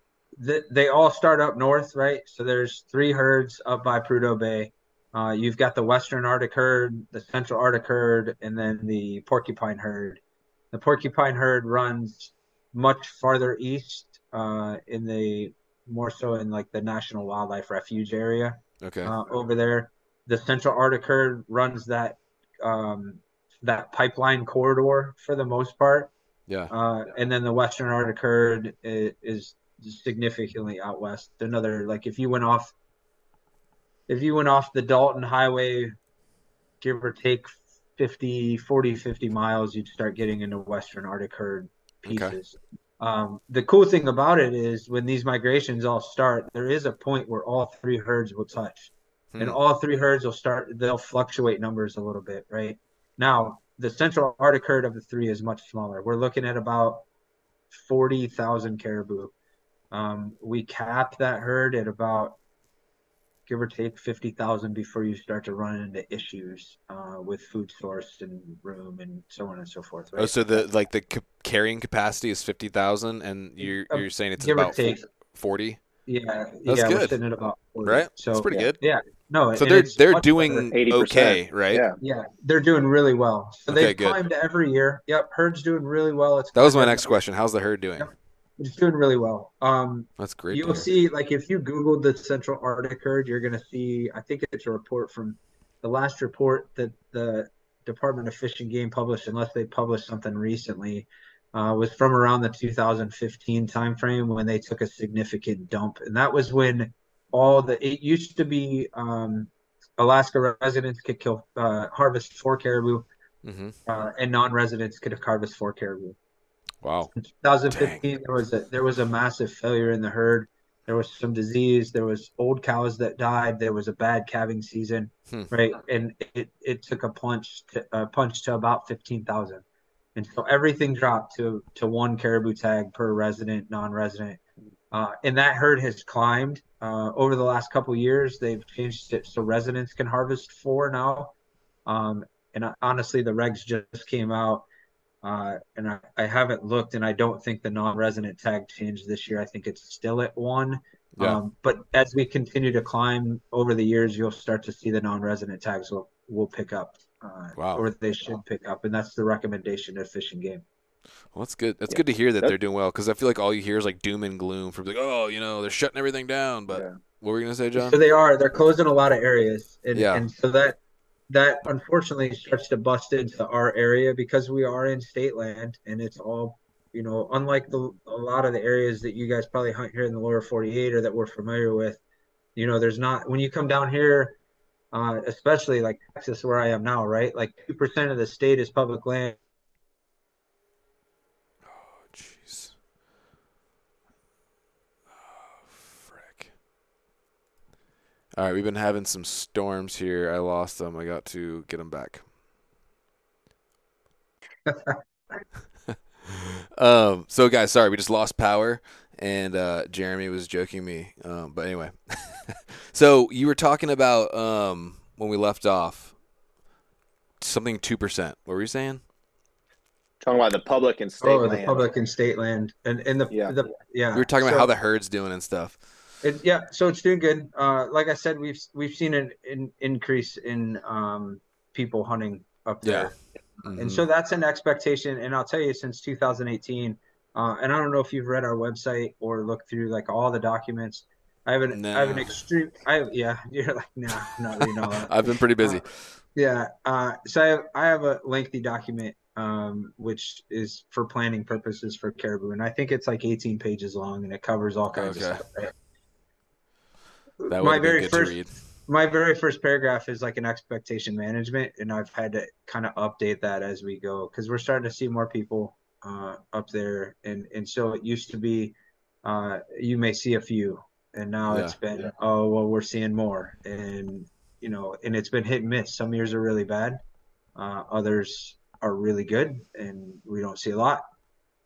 th- they all start up north, right? So there's three herds up by Prudhoe Bay. Uh, you've got the Western Arctic herd, the Central Arctic herd, and then the Porcupine herd. The Porcupine herd runs much farther east, uh, in the more so in like the National Wildlife Refuge area Okay. uh, over there. The Central Arctic herd runs that um, that pipeline corridor for the most part. yeah. Uh, and then the Western Arctic herd is, is significantly out west. Another like if you went off, if you went off the Dalton Highway, give or take 50, 40, 50 miles, you'd start getting into Western Arctic herd Okay. Um, the cool thing about it is when these migrations all start, there is a point where all three herds will touch. And Hmm. all three herds will start they'll fluctuate numbers a little bit right? Now the central arctic herd of the three is much smaller. We're looking at about 40,000 caribou. Um, we cap that herd at about give or take 50,000 before you start to run into issues uh, with food source and room and so on and so forth right Oh, so the like the ca- carrying capacity is fifty thousand, and you're Uh, you're saying it's give about take forty, yeah That's yeah we're good. at about 40. right? so That's pretty yeah. good. yeah no So they're they're doing better. 80%. okay, right? Yeah. Yeah, they're doing really well. So Okay, they've good. climbed every year. Yep, herd's doing really well. It's That was my next every- question. How's the herd doing? Yep. It's doing really well. Um, That's great. you'll see, like, if you Google the Central Arctic herd, you're gonna see. I think it's a report from the last report that the Department of Fish and Game published, unless they published something recently, uh, was from around the 2015 timeframe when they took a significant dump, and that was when all the it used to be um, Alaska residents could kill uh, harvest four caribou mm-hmm. uh, and non-residents could have harvest four caribou. Wow. In 2015, there was a there was a massive failure in the herd. There was some disease. There was old cows that died. There was a bad calving season, Hmm. right? And it, it took a punch to a punch to about 15,000, and so everything dropped to to one caribou tag per resident, non-resident. Uh, and that herd has climbed uh, over the last couple years. They've changed it so residents can harvest four now. Um, and honestly, the regs just came out, uh, and I, I haven't looked, and I don't think the non-resident tag changed this year. I think it's still at one. Yeah. Um, but as we continue to climb over the years, you'll start to see the non-resident tags will will pick up, uh, Wow. or they should pick up, and that's the recommendation of Fish and Game. Well, that's good. That's Yeah. good to hear that That- they're doing well because I feel like all you hear is like doom and gloom from like, oh, you know, they're shutting everything down. But Yeah. what were you gonna say, Jon? So they are. They're closing a lot of areas, and, Yeah. and so that that unfortunately starts to bust into our area because we are in state land, and it's all you know. Unlike the a lot of the areas that you guys probably hunt here in the lower 48 or that we're familiar with, you know, there's not when you come down here, uh, especially like Texas, where I am now, right? Like two percent of the state is public land. Oh, jeez. Oh, frick. All right, we've been having some storms here. I lost them. I got to get them back. Um, so guys, sorry, we just lost power, and uh, Jeremy was joking me. Um, but anyway, so you were talking about um, when we left off something two percent. What were you saying? Talking about the public and state Oh, land. the public and state land, and and the Yeah. the yeah. We were talking about So- how the herd's doing and stuff. It, yeah, so it's doing good. Uh, like I said, we've we've seen an, an increase in um, people hunting up there, Mhm. and so that's an expectation. And I'll tell you, since 2018, uh, and I don't know if you've read our website or looked through like all the documents. I have an I have an extreme. I yeah, you're like no, not reading all that. I've been pretty busy. Yeah. Uh, so I have, I have a lengthy document, um, which is for planning purposes for caribou, and I think it's like 18 pages long, and it covers all kinds Okay. of stuff. Right? That my very good first, to read. my very first paragraph is like an expectation management, and I've had to kind of update that as we go because we're starting to see more people uh, up there, and and so it used to be, uh, you may see a few, and now Yeah. it's been, oh well, we're seeing more, and you know, and it's been hit and miss. Some years are really bad, uh, others are really good, and we don't see a lot.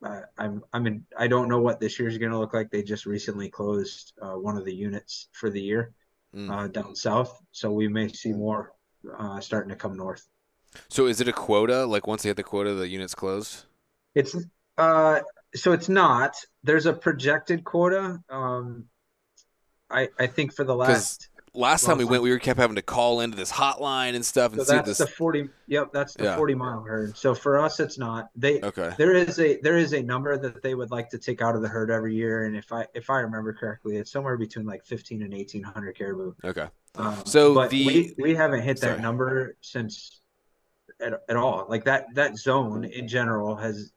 Uh, I'm I'm in, I don't know what this year's going to look like. They just recently closed uh, one of the units for the year Mm. uh, down south, so we may see more uh, starting to come north. So is it a quota? Like once they hit the quota, the unit's closed. It's uh, so it's not. There's a projected quota. Um, I I think for the last. Last time we went, we were kept having to call into this hotline and stuff and So see that's this. the forty. Yep, that's the Yeah. forty mile herd. So for us, it's not. They Okay. there is a there is a number that they would like to take out of the herd every year, and if I if I remember correctly, it's somewhere between like fifteen and eighteen hundred caribou. Okay. Um, So but the- we, we haven't hit that Sorry. number since at, at all. Like that that zone in general has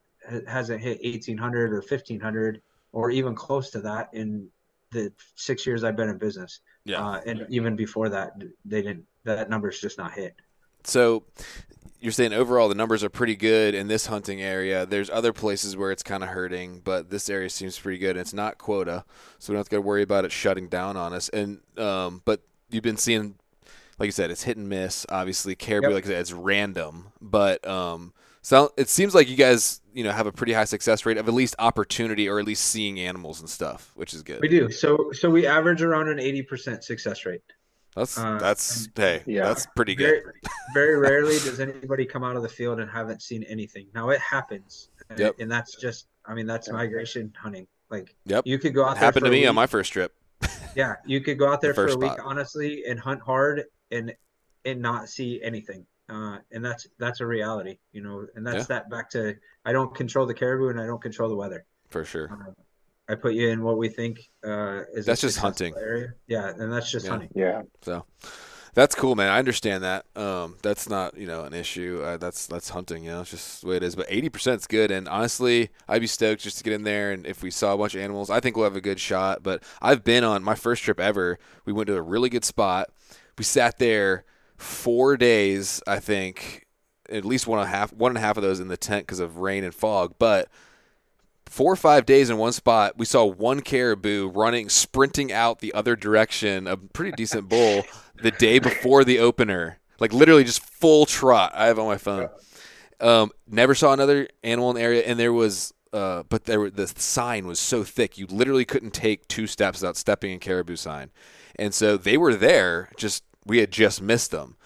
hasn't hit eighteen hundred or fifteen hundred or even close to that in the six years I've been in business. Yeah. Uh, and even before that, they didn't. That number's just not hit. So you're saying overall the numbers are pretty good in this hunting area. There's other places where it's kind of hurting, but this area seems pretty good. And it's not quota, so we don't have to worry about it shutting down on us. And um, but you've been seeing, like you said, it's hit and miss. Obviously, caribou, Yep. like I said, it's random, but um, so it seems like you guys, you know, have a pretty high success rate of at least opportunity or at least seeing animals and stuff, which is good. We do. So so we average around an eighty percent success rate. That's Uh, that's hey, Yeah. that's pretty good. Very, very rarely does anybody come out of the field and haven't seen anything. Now it happens, and, Yep. and that's just, I mean, that's migration hunting. Like, Yep. you could go out It there happened for to a me on my first trip. Yeah, you could go out there for first a week, honestly, and hunt hard and and not see anything. Uh, and that's that's a reality, you know. And that's Yeah. that back to I don't control the caribou and I don't control the weather. For sure. Um, I put you in what we think uh, is a That's just hunting. area. Yeah, and that's just Yeah. hunting. Yeah. So that's cool, man. I understand that. Um, that's not you know an issue. Uh, that's that's hunting. You know, it's just the way it is. But eighty percent is good. And honestly, I'd be stoked just to get in there. And if we saw a bunch of animals, I think we'll have a good shot. But I've been on my first trip ever. We went to a really good spot. We sat there four days. I think at least one and a half one and a half of those in the tent because of rain and fog. But four or five days in one spot, we saw one caribou running, sprinting out the other direction, a pretty decent bull, the day before the opener. Like literally just full trot. I have on my phone. Um, never saw another animal in the area, and there was, uh, but there were, the sign was so thick you literally couldn't take two steps without stepping in caribou sign, and so they were there. Just we had just missed them.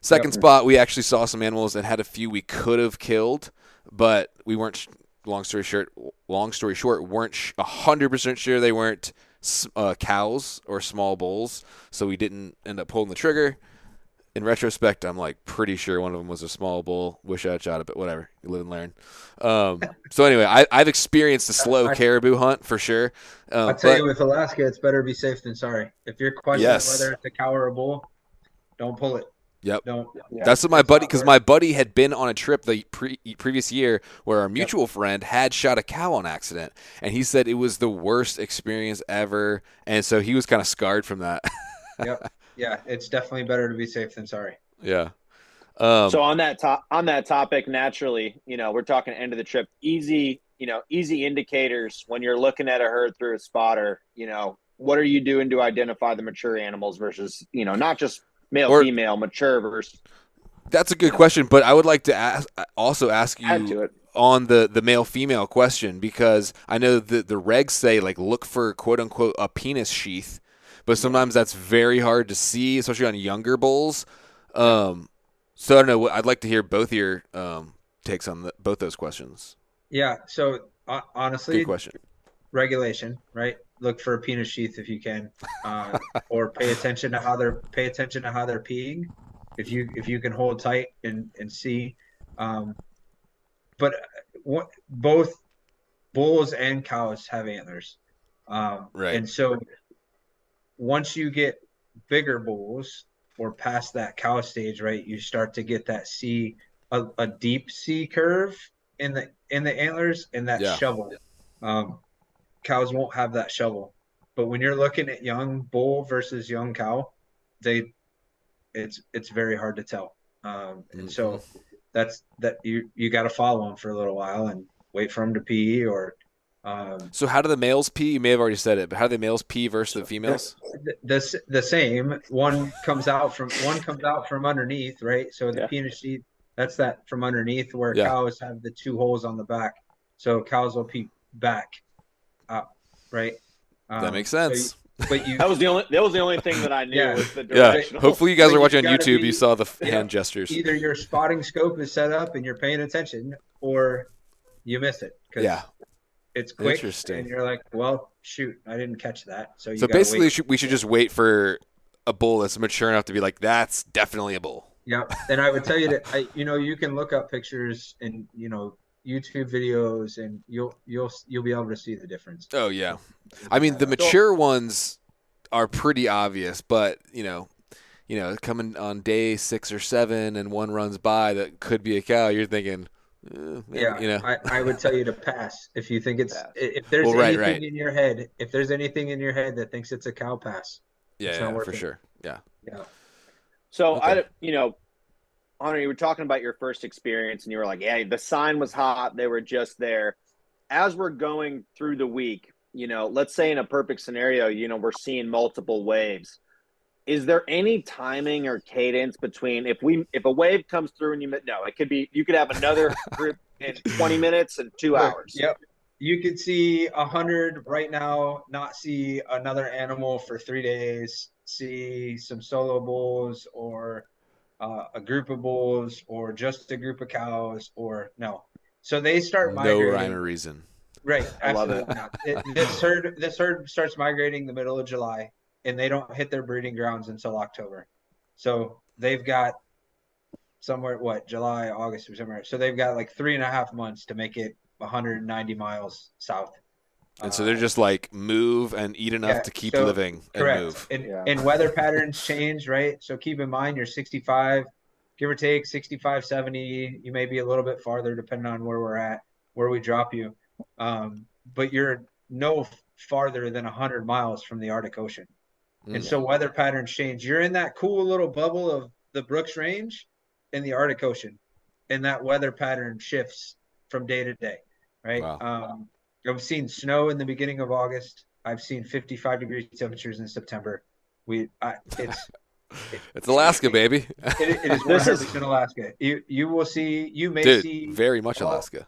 Second spot, we actually saw some animals and had a few we could have killed, but we weren't. Long story short, long story short, weren't a hundred percent sure they weren't uh, cows or small bulls, so we didn't end up pulling the trigger. In retrospect, I'm like pretty sure one of them was a small bull. Wish I had shot it, but whatever. You live and learn. Um, so anyway, I, I've experienced a slow I- caribou hunt for sure. Um, I'll tell but- you, with Alaska, it's better to be safe than sorry. If you're questioning Yes. whether it's a cow or a bull, don't pull it. Yep. Don't. Yeah. That's what my buddy, because my buddy had been on a trip the pre- previous year where our mutual friend had shot a cow on accident, and he said it was the worst experience ever, and so he was kind of scarred from that. Yep. Yeah, it's definitely better to be safe than sorry. yeah. Um, so on that top on that topic, naturally, you know, we're talking end of the trip. Easy, you know, easy indicators when you're looking at a herd through a spotter. You know, what are you doing to identify the mature animals versus, you know, not just male, Or- female, mature versus that's a good question, but I would like to ask, also ask add to you it. on the the male female question because I know the the regs say like look for quote unquote a penis sheath, but sometimes that's very hard to see, especially on younger bulls. Um, so I don't know. I'd like to hear both your um, takes on the, both those questions. Yeah. So uh, honestly, Good question. regulation, right? Look for a penis sheath if you can, uh, or pay attention to how they're pay attention to how they're peeing. If you if you can hold tight and and see, um, but what both bulls and cows have antlers, um, Right. And so once you get bigger bulls or past that cow stage, right, you start to get that C a, a deep C curve in the in the antlers and that Yeah. shovel. Um, cows won't have that shovel, but when you're looking at young bull versus young cow, they it's it's very hard to tell. Um, and so Mm-hmm. that's that you you got to follow them for a little while and wait for them to pee or um, So how do the males pee? You may have already said it, but how do the males pee versus the females? the, the the same. One comes out from one comes out from underneath, right? So the Yeah. penis sheath, that's that from underneath where Yeah. cows have the two holes on the back. So cows will pee back up, right? That Um, makes so sense. you- but you, That was the only. That was the only thing that I knew Yeah. was the Yeah. Hopefully you guys But are you watching on YouTube. be- you saw the yeah. hand gestures. either your spotting scope is set up and you're paying attention, or you miss it because Yeah. it's quick Interesting. and you're like, well, shoot, I didn't catch that. So you So basically, wait. we should just wait for a bull that's mature enough to be like, that's definitely a bull. Yeah, and I would tell you that I, you know, you can look up pictures and you know YouTube videos, and you'll you'll you'll be able to see the difference. Oh yeah. I mean, the mature ones are pretty obvious, but you know, you know, coming on day six or seven, and one runs by that could be a cow. You're thinking, eh, Yeah, you know, I, I would tell you to pass if you think it's Pass. if there's Well, right, anything right. in your head. If there's anything in your head that thinks it's a cow pass, yeah, it's not yeah for sure. Yeah. yeah, So Okay. I, you know, Hunter, you were talking about your first experience, and you were like, "Yeah, the sign was hot; they were just there." As we're going through the week, you know, let's say in a perfect scenario, you know, we're seeing multiple waves. Is there any timing or cadence between if we if a wave comes through and you no, it could be you could have another group in twenty minutes and two hours. Yep. You could see a hundred right now, not see another animal for three days, see some solo bulls or uh, a group of bulls or just a group of cows or no. So they start No migrating. rhyme or reason. Right. I love absolutely not. It- this herd this herd starts migrating the middle of July and they don't hit their breeding grounds until October. So they've got somewhere what July, August, September. So they've got like three and a half months to make it 190 miles south. And so they're just like move and eat enough yeah, to keep so- living and correct. move. And, Yeah. and weather patterns change, right? So keep in mind you're 65, give or take 65, 70. You may be a little bit farther depending on where we're at, where we drop you. Um, but you're no farther than 100 miles from the Arctic Ocean. And Mm. so weather patterns change. You're in that cool little bubble of the Brooks Range in the Arctic Ocean, and that weather pattern shifts from day to day, right? Wow. Um, I've seen snow in the beginning of August. I've seen 55 degree temperatures in September. We, I, it's It's Alaska, baby. it, it is This 100 is- percent Alaska. You you will see you may Dude, see very much all- Alaska.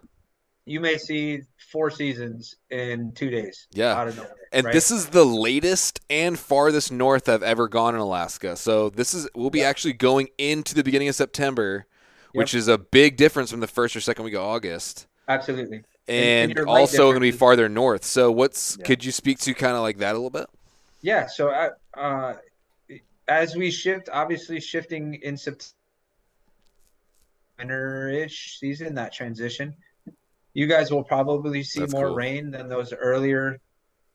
you may see four seasons in two days. Yeah. out of nowhere. And right? this is the latest and farthest north I've ever gone in Alaska. So this is we'll be actually going into the beginning of September, which is a big difference from the first or second week of August. absolutely. And- And, also going to be farther north. So what's Yeah. could you speak to kind of like that a little bit? Yeah. So, uh, uh, as we shift, obviously shifting in September-ish season, that transition, you guys will probably see That's more cool. rain than those earlier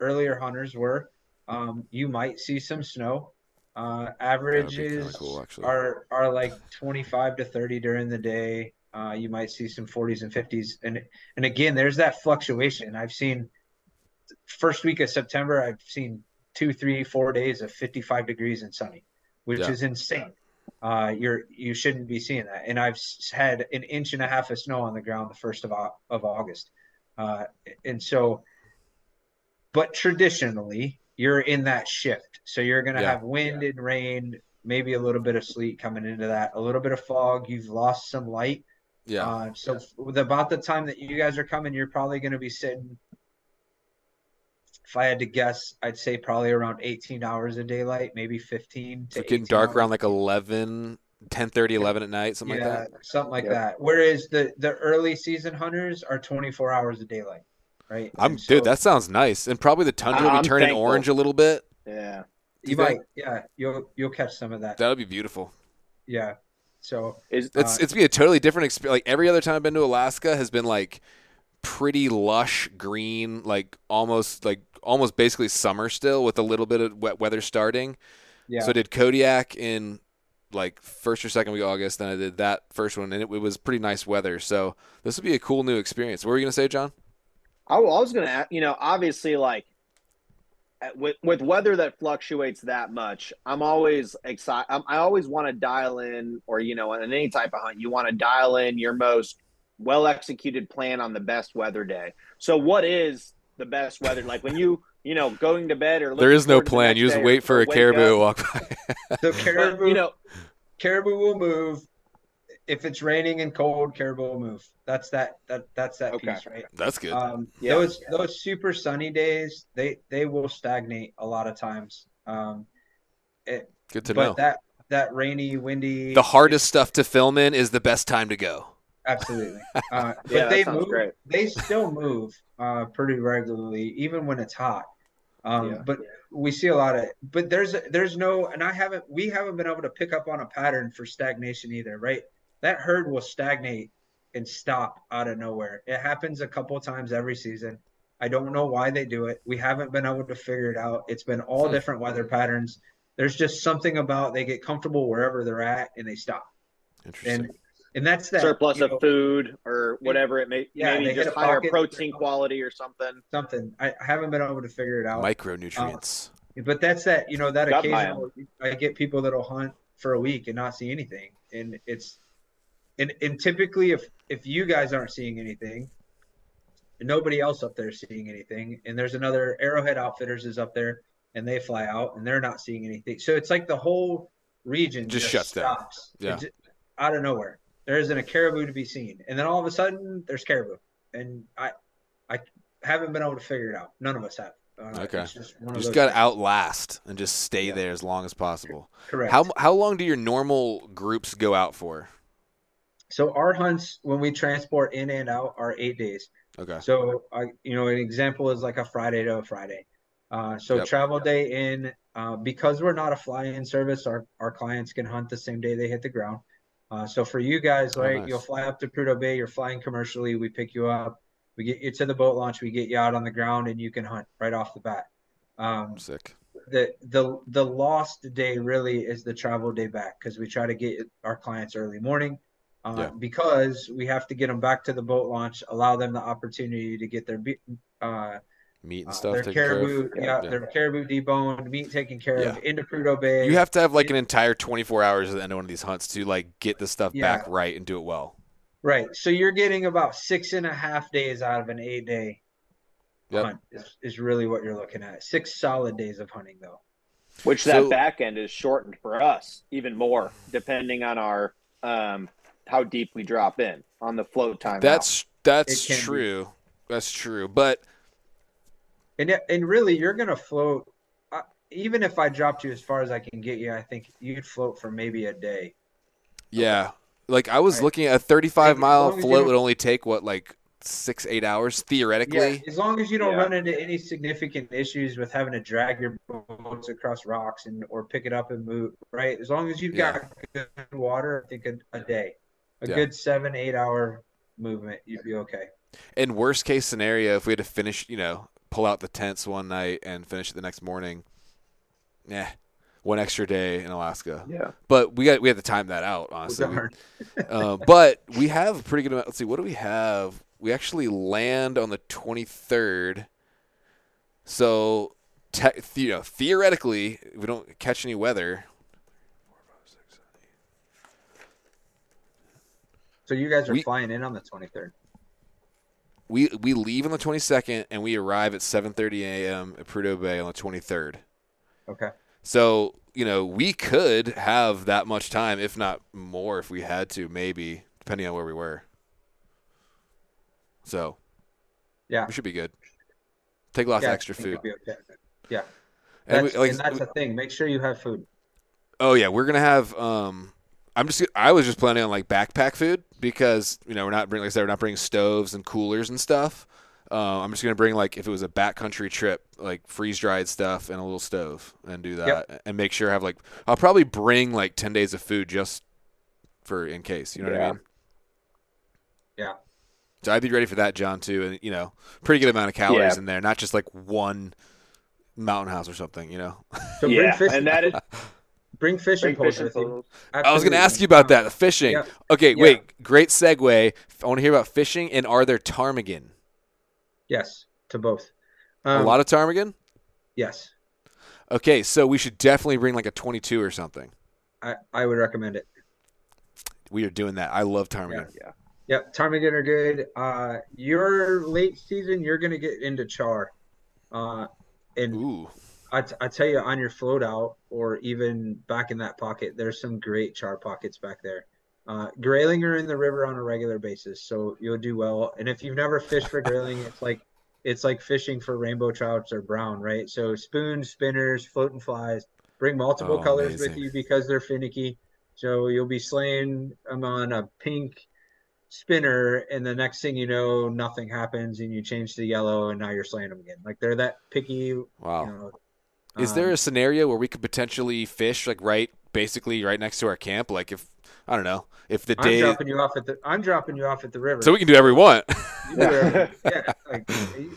earlier hunters were. Um, you might see some snow. Uh, averages cool, are are like 25 to 30 during the day. Uh, you might see some 40s and 50s, and and again, there's that fluctuation. I've seen first week of September, I've seen two, three, four days of 55 degrees and sunny, which Yeah. is insane. Uh, you're you shouldn't be seeing that. And I've had an inch and a half of snow on the ground the first of of August, uh, and so. But traditionally, you're in that shift, so you're going to Yeah. have wind and rain, maybe a little bit of sleet coming into that, a little bit of fog. You've lost some light Yeah. Uh, so with about the time that you guys are coming, you're probably going to be sitting. If I had to guess, I'd say probably around 18 hours of daylight, maybe 15 to So getting dark hours. around like 11, 10 30, 11 at night, something yeah, like that. something like Yep. that. Whereas the the early season hunters are 24 hours of daylight, right? I'm so dude, that sounds nice. And probably the tundra will I'm be turning thankful. orange a little bit. Yeah. you you might, yeah, you'll you'll catch some of that. That'll be beautiful. Yeah. So Is It's Uh, it's be a totally different experience. Like every other time I've been to Alaska has been like pretty lush green, like almost like almost basically summer still with a little bit of wet weather starting. yeah, So I did Kodiak in like first or second week of August. Then I did that first one, and it, it was pretty nice weather. So this would be a cool new experience. What were you gonna say, Jon? I, I was going to, you know, obviously, like Uh, with with weather that fluctuates that much, I'm always excited. I always want to dial in, or you know, in any type of hunt, you want to dial in your most well executed plan on the best weather day. So, what is the best weather? Like when you, you know, going to bed or there is no forward to the plan. You just wait for a wake caribou to up. walk by. the caribou, you know, caribou will move. If it's raining and cold, caribou will move. That's that that that's that Okay. piece, right? That's good. Um, Yeah. those those super sunny days, they they will stagnate a lot of times. Um, it, good to but know. that that rainy, windy, the hardest stuff to film in is the best time to go. absolutely. Uh, but Yeah, that they move. great. They still move uh, pretty regularly, even when it's hot. Um, Yeah. But we see a lot of. But there's there's no, and I haven't. We haven't been able to pick up on a pattern for stagnation either, right? That herd will stagnate and stop out of nowhere. It happens a couple times every season. I don't know why they do it. We haven't been able to figure it out. It's been all Hmm. different weather patterns. There's just something about they get comfortable wherever they're at and they stop. Interesting. And and that's that surplus of know, food or whatever it may Yeah, maybe just higher pocket. protein quality or something. something. I, I haven't been able to figure it out. Micronutrients. But that's that, you know, that Got occasional I get people that'll hunt for a week and not see anything. And it's and and typically if if you guys aren't seeing anything, and nobody else up there is seeing anything, and there's another Arrowhead Outfitters is up there and they fly out and they're not seeing anything. So it's like the whole region Just shuts down. stops. Yeah. It ju- out of nowhere. There isn't a caribou to be seen. And then all of a sudden there's caribou. And I I haven't been able to figure it out. None of us have. Uh, Okay. it's just one You of just got to outlast and just stay Yeah. there as long as possible. Correct. How how long do your normal groups go out for? So our hunts, when we transport in and out, are eight days. Okay. So I, you know, an example is like a Friday to a Friday. Uh, so Yep. travel day in, uh, because we're not a fly-in service, our our clients can hunt the same day they hit the ground. Uh, so for you guys, Oh, right, nice. you'll fly up to Prudhoe Bay. You're flying commercially. We pick you up. We get you to the boat launch. We get you out on the ground, and you can hunt right off the bat. Um, Sick. the the the lost day really is the travel day back because we try to get our clients early morning uh, Yeah. because we have to get them back to the boat launch allow them the opportunity to get their uh, Meat and uh, stuff their taken care caribou of. yeah, Yeah. their caribou deboned meat taken care of into Prudhoe Bay You have to have like an entire 24 hours at the end of one of these hunts to like get the stuff Yeah. back right and do it well. right so you're getting about six and a half days out of an eight day Yep. hunt is, is really what you're looking at six solid days of hunting though Which So- that back end is shortened for us even more, depending on our um, how deep we drop in on the float time. That's that's It can be. true. That's true. But And and really, you're gonna float. Uh, even if I dropped you as far as I can get you, I think you'd float for maybe a day. yeah, like I was Right. looking at a 35 mile long as you float would only take what like six eight hours theoretically. Yeah, as long as you don't Yeah. run into any significant issues with having to drag your boats across rocks and or pick it up and move, right? As long as you've Yeah. got good water, I think a, a day, a Yeah. good seven eight hour movement, you'd be okay. In worst case scenario, if we had to finish, you know, pull out the tents one night and finish it the next morning, yeah, one extra day in Alaska. yeah. But we got we had to time that out, honestly. Darn. uh, but we have a pretty good amount. Let's see, what do we have? We actually land on the 23rd. So, te- you know, theoretically, if we don't catch any weather, So you guys are We- flying in on the 23rd. we we leave on the 22nd and we arrive at 7:30 a.m. at Prudhoe Bay on the 23rd. Okay. So, you know, we could have that much time, if not more, if we had to, maybe, depending on where we were. So Yeah. we should be good. Take lots yeah, of extra food. okay. Yeah. And, That's, we, like, and that's the thing. Make sure you have food. oh yeah, we're gonna have. Um, I'm just. I was just planning on like backpack food because you know we're not bringing. Like I said, we're not bringing stoves and coolers and stuff. Uh, I'm just gonna bring like if it was a backcountry trip, like freeze dried stuff and a little stove, and do that, and make sure I have like I'll probably bring like ten days of food just for in case. You know what I mean? Yeah. So I'd be ready for that, Jon, too, and you know, pretty good amount of calories Yeah. in there, not just like one mountain house or something. You know, So bring yeah, fish. and that is bring fishing bring poles fishing poles. I was going to ask you about that, fishing. yeah. Okay, Yeah. wait, great segue. I want to hear about fishing, and are there ptarmigan? Yes, to both. a Um, lot of ptarmigan. Yes, Okay, so we should definitely bring like a 22 or something. I, I would recommend it. We are doing that. I love ptarmigan. Yeah. Yep, ptarmigan are good. Uh, your late season, you're gonna get into char, uh, and Ooh, I, t- I tell you, on your float out or even back in that pocket, there's some great char pockets back there. Uh, grayling are in the river on a regular basis, so you'll do well. And if you've never fished for grayling, it's like it's like fishing for rainbow trouts or brown, right? So spoons, spinners, floating flies. Bring multiple Oh, colors with you because they're finicky. So you'll be slaying them on a pink spinner, and the next thing you know, nothing happens, and you change to yellow, and now you're slaying them again. Like they're that picky. wow. You know, Is there um, a scenario where we could potentially fish like right, basically right next to our camp? Like if I don't know, if the I'm day, dropping you off at the. I'm dropping you off at the river. so we can do whatever we want. You yeah, like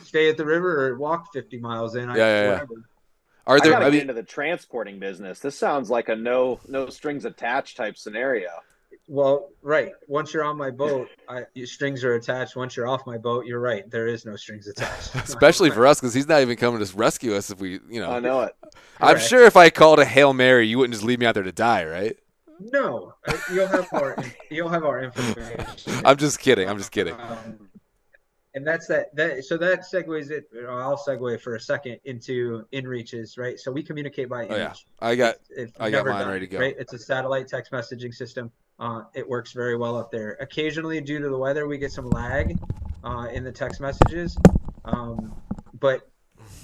stay at the river or walk 50 miles in. I, Yeah, yeah, yeah. Are there? gotta I get mean, into the transporting business. This sounds like a no no strings attached type scenario. Well, right. Once you're on my boat, I, your strings are attached. Once you're off my boat, you're right. There is no strings attached. especially for us because he's not even coming to rescue us if we, you know. I know it. I'm Correct. sure if I called a hail mary, you wouldn't just leave me out there to die, right? No, uh, you'll have our you'll have our information. I'm just kidding. I'm just kidding. Um, and that's that. That so that segues it. you I'll segue for a second into inReaches, right? So we communicate by Oh, yeah. I got. If I got never mine done ready it, to go. Right? It's a satellite text messaging system. Uh, it works very well up there. Occasionally, due to the weather, we get some lag uh, in the text messages, um, but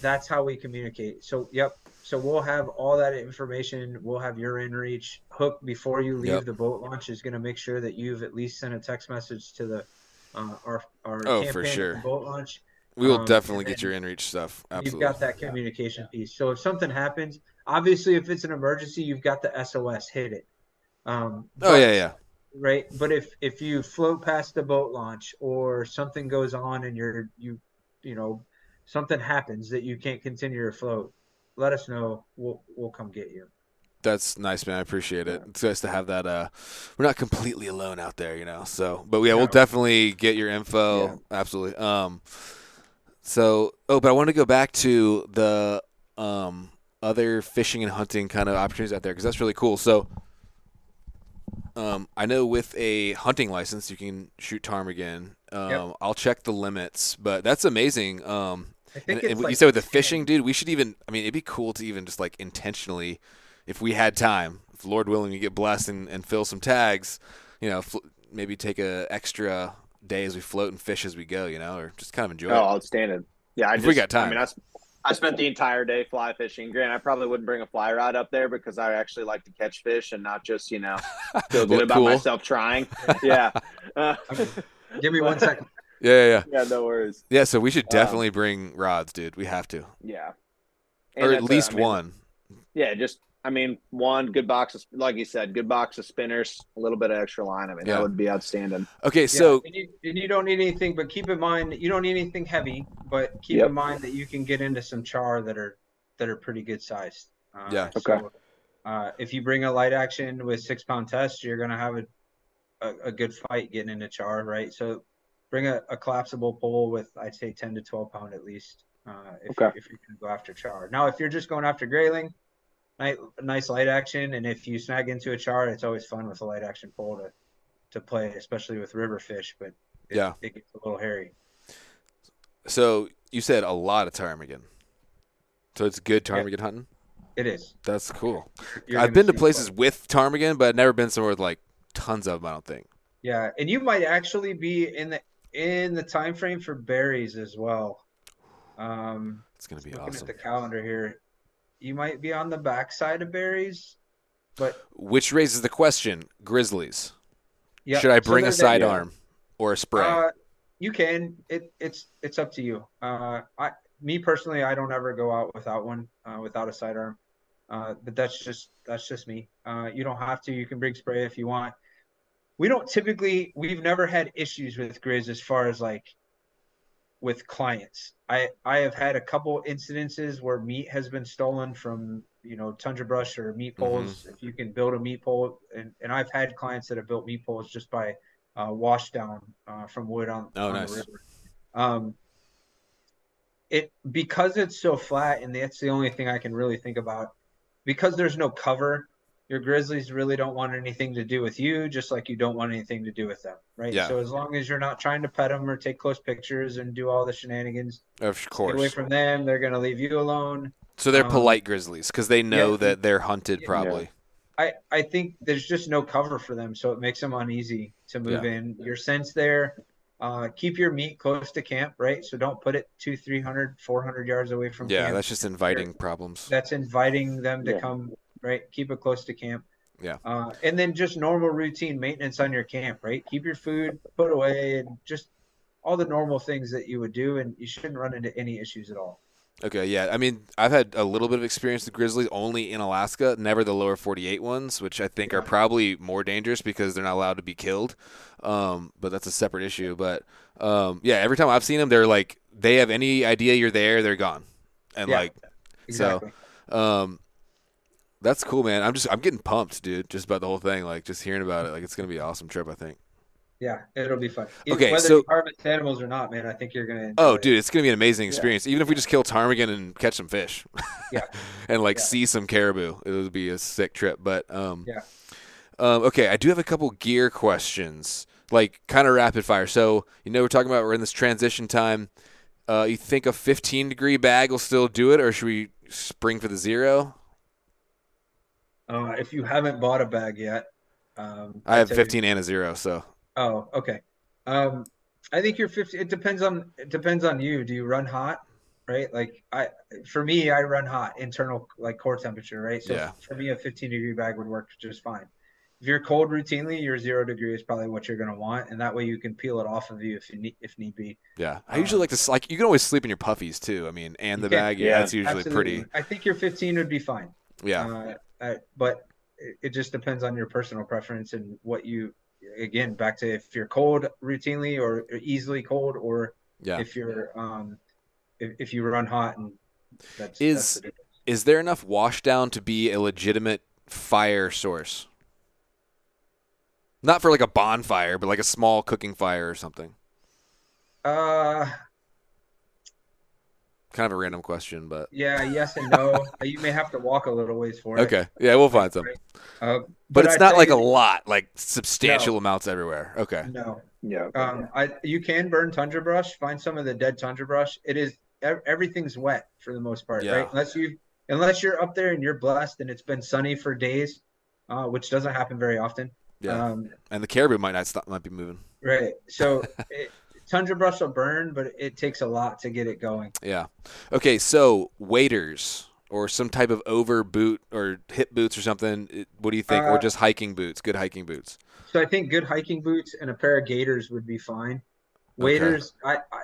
that's how we communicate. So, yep. So we'll have all that information. We'll have your inReach hook before you leave Yep. the boat launch is going to make sure that you've at least sent a text message to the uh, our our Oh, campaign for sure. boat launch. We will Um, definitely get your inReach stuff. Absolutely. You've got that communication piece. So if something happens, obviously, if it's an emergency, you've got the SOS. Hit it. Um, Oh but- yeah, yeah. Right, but if if you float past the boat launch or something goes on and you're you you know something happens that you can't continue your float, let us know. We'll we'll come get you. That's nice, man. I appreciate it. It's nice to have that. Uh, we're not completely alone out there, you know. So, but yeah, we'll definitely get your info. Yeah. Absolutely. Um, so, oh, but I want to go back to the um other fishing and hunting kind of opportunities out there because that's really cool. So, um, I know with a hunting license you can shoot ptarmigan. Um, Yep. I'll check the limits, but that's amazing. Um, I and, think and it's what you like said with the fishing, dude, we should even. I mean, it'd be cool to even just like intentionally, if we had time, if Lord willing, we get blessed and, and fill some tags. You know, fl- maybe take a extra day as we float and fish as we go. You know, or just kind of enjoy Oh, it. outstanding. Yeah, I If just, we got time. I mean, I, s- I spent the entire day fly fishing. Grant, I probably wouldn't bring a fly rod up there because I actually like to catch fish and not just, you know, feel good about cool. myself trying. Yeah. Uh, Give me one second. Yeah, yeah, yeah. yeah, no worries. Yeah, so we should Um, definitely bring rods, dude. We have to, Yeah. or at least I mean, one. Yeah, just I mean, one good box of like you said, good box of spinners, a little bit of extra line. I mean, Yeah. that would be outstanding. Okay, so yeah, and you, and you don't need anything, but keep in mind you don't need anything heavy. But keep Yep. in mind that you can get into some char that are that are pretty good sized. Uh, Yeah. Okay. So, uh, if you bring a light action with six pound test, you're gonna have a, a, a good fight getting into char, right? So bring a, a collapsible pole with I'd say ten to twelve pound at least. Uh, if, Okay. if you're gonna go after char. Now, if you're just going after grayling, nice, nice light action, and if you snag into a char, it's always fun with a light action pole to to play, especially with river fish. But it, Yeah. it gets a little hairy. so you said a lot of ptarmigan. So it's good ptarmigan hunting. It is. That's cool. You're I've been to places fun. with ptarmigan, but I've never been somewhere with like tons of them. I don't think. Yeah, and you might actually be in the in the time frame for berries as well. Um, It's gonna be looking awesome. at the calendar here, you might be on the backside of berries, but Which raises the question: Grizzlies. yeah. Should I bring they're a sidearm or a spray? Uh, you can. It it's it's up to you. Uh, I me personally, I don't ever go out without one, uh, without a sidearm. Uh, but that's just that's just me. Uh, you don't have to. You can bring spray if you want. We don't typically. We've never had issues with Grizz as far as like with clients. I I have had a couple incidences where meat has been stolen from you know tundra brush or meat poles. If you can build a meat pole, and and I've had clients that have built meat poles just by uh, wash down uh, from wood on, Oh, on nice. the river. Um, it because it's so flat, and that's the only thing I can really think about. Because there's no cover, your grizzlies really don't want anything to do with you, just like you don't want anything to do with them, right? Yeah. So as long as you're not trying to pet them or take close pictures and do all the shenanigans, of Get away from them. They're gonna leave you alone. So they're um, polite grizzlies because they know yeah. that they're hunted. Yeah. Probably. I I think there's just no cover for them, so it makes them uneasy to move in. Your sense there. Uh, keep your meat close to camp, right? So don't put it two, 300, 400 yards away from Yeah, camp. that's just inviting problems. That's inviting them to Yeah. come, right? Keep it close to camp. Yeah. Uh, and then just normal routine maintenance on your camp, right? Keep your food put away and just all the normal things that you would do, and you shouldn't run into any issues at all. Okay, yeah. I mean, I've had a little bit of experience with grizzlies only in Alaska, never the lower 48 ones, which I think are probably more dangerous because they're not allowed to be killed. Um, but that's a separate issue. But um, yeah, every time I've seen them, they're like they have any idea you're there, they're gone, and Yeah. like Exactly. um, that's cool, man. I'm just I'm getting pumped, dude, just about the whole thing. Like just hearing about it, like it's gonna be an awesome trip. I think. Yeah, it'll be fun. Okay, whether so- you harvest animals or not, man, I think you're gonna. Enjoy Oh, it. dude, it's gonna be an amazing experience. Even if we just kill ptarmigan and catch some fish, Yeah. and like Yeah. see some caribou, it would be a sick trip. But um, Yeah. um, okay, I do have a couple gear questions, like kind of rapid fire. So you know, we're talking about we're in this transition time. Uh, you think a 15 degree bag will still do it, or should we spring for the zero? Uh, if you haven't bought a bag yet, um, I have say- 15 and a zero, so Oh, okay. Um, I think you're 50. It depends on it depends on you. Do you run hot? Right? Like I, for me, I run hot internal like core temperature. Right? So Yeah. for me, a 15 degree bag would work just fine. If you're cold routinely, your zero degree is probably what you're gonna want, and that way you can peel it off of you if you need if need be. yeah. I Uh, usually like to like you can always sleep in your puffies too. I mean, and the bag, yeah, yeah, that's usually Absolutely. pretty. I think your 15 would be fine. Yeah, Uh, uh, but it, it just depends on your personal preference and what you. Again, back to if you're cold routinely or easily cold, or yeah. if you're um, if, if you run hot and that's, Is- that's. Is there enough washdown to be a legitimate fire source? Not for like a bonfire, but like a small cooking fire or something. Uh, Kind of a random question, but yeah, yes and no. you may have to walk a little ways for it. okay. Yeah, we'll find some. Uh, But it's I'd not tell like a lot, like substantial amounts everywhere. Okay. no. Yeah. Um, I you can burn tundra brush. Find some of the dead tundra brush. It is everything's wet for the most part, Yeah. right? Unless you unless you're up there and you're blessed and it's been sunny for days, uh, which doesn't happen very often. Yeah. Um, And the caribou might not stop, might be moving. right. So it, tundra brush will burn, but it takes a lot to get it going. Yeah. Okay, so waders or some type of over boot or hip boots or something. What do you think? or Uh, just hiking boots? Good hiking boots. So I think good hiking boots and a pair of gaiters would be fine. Waders, I, I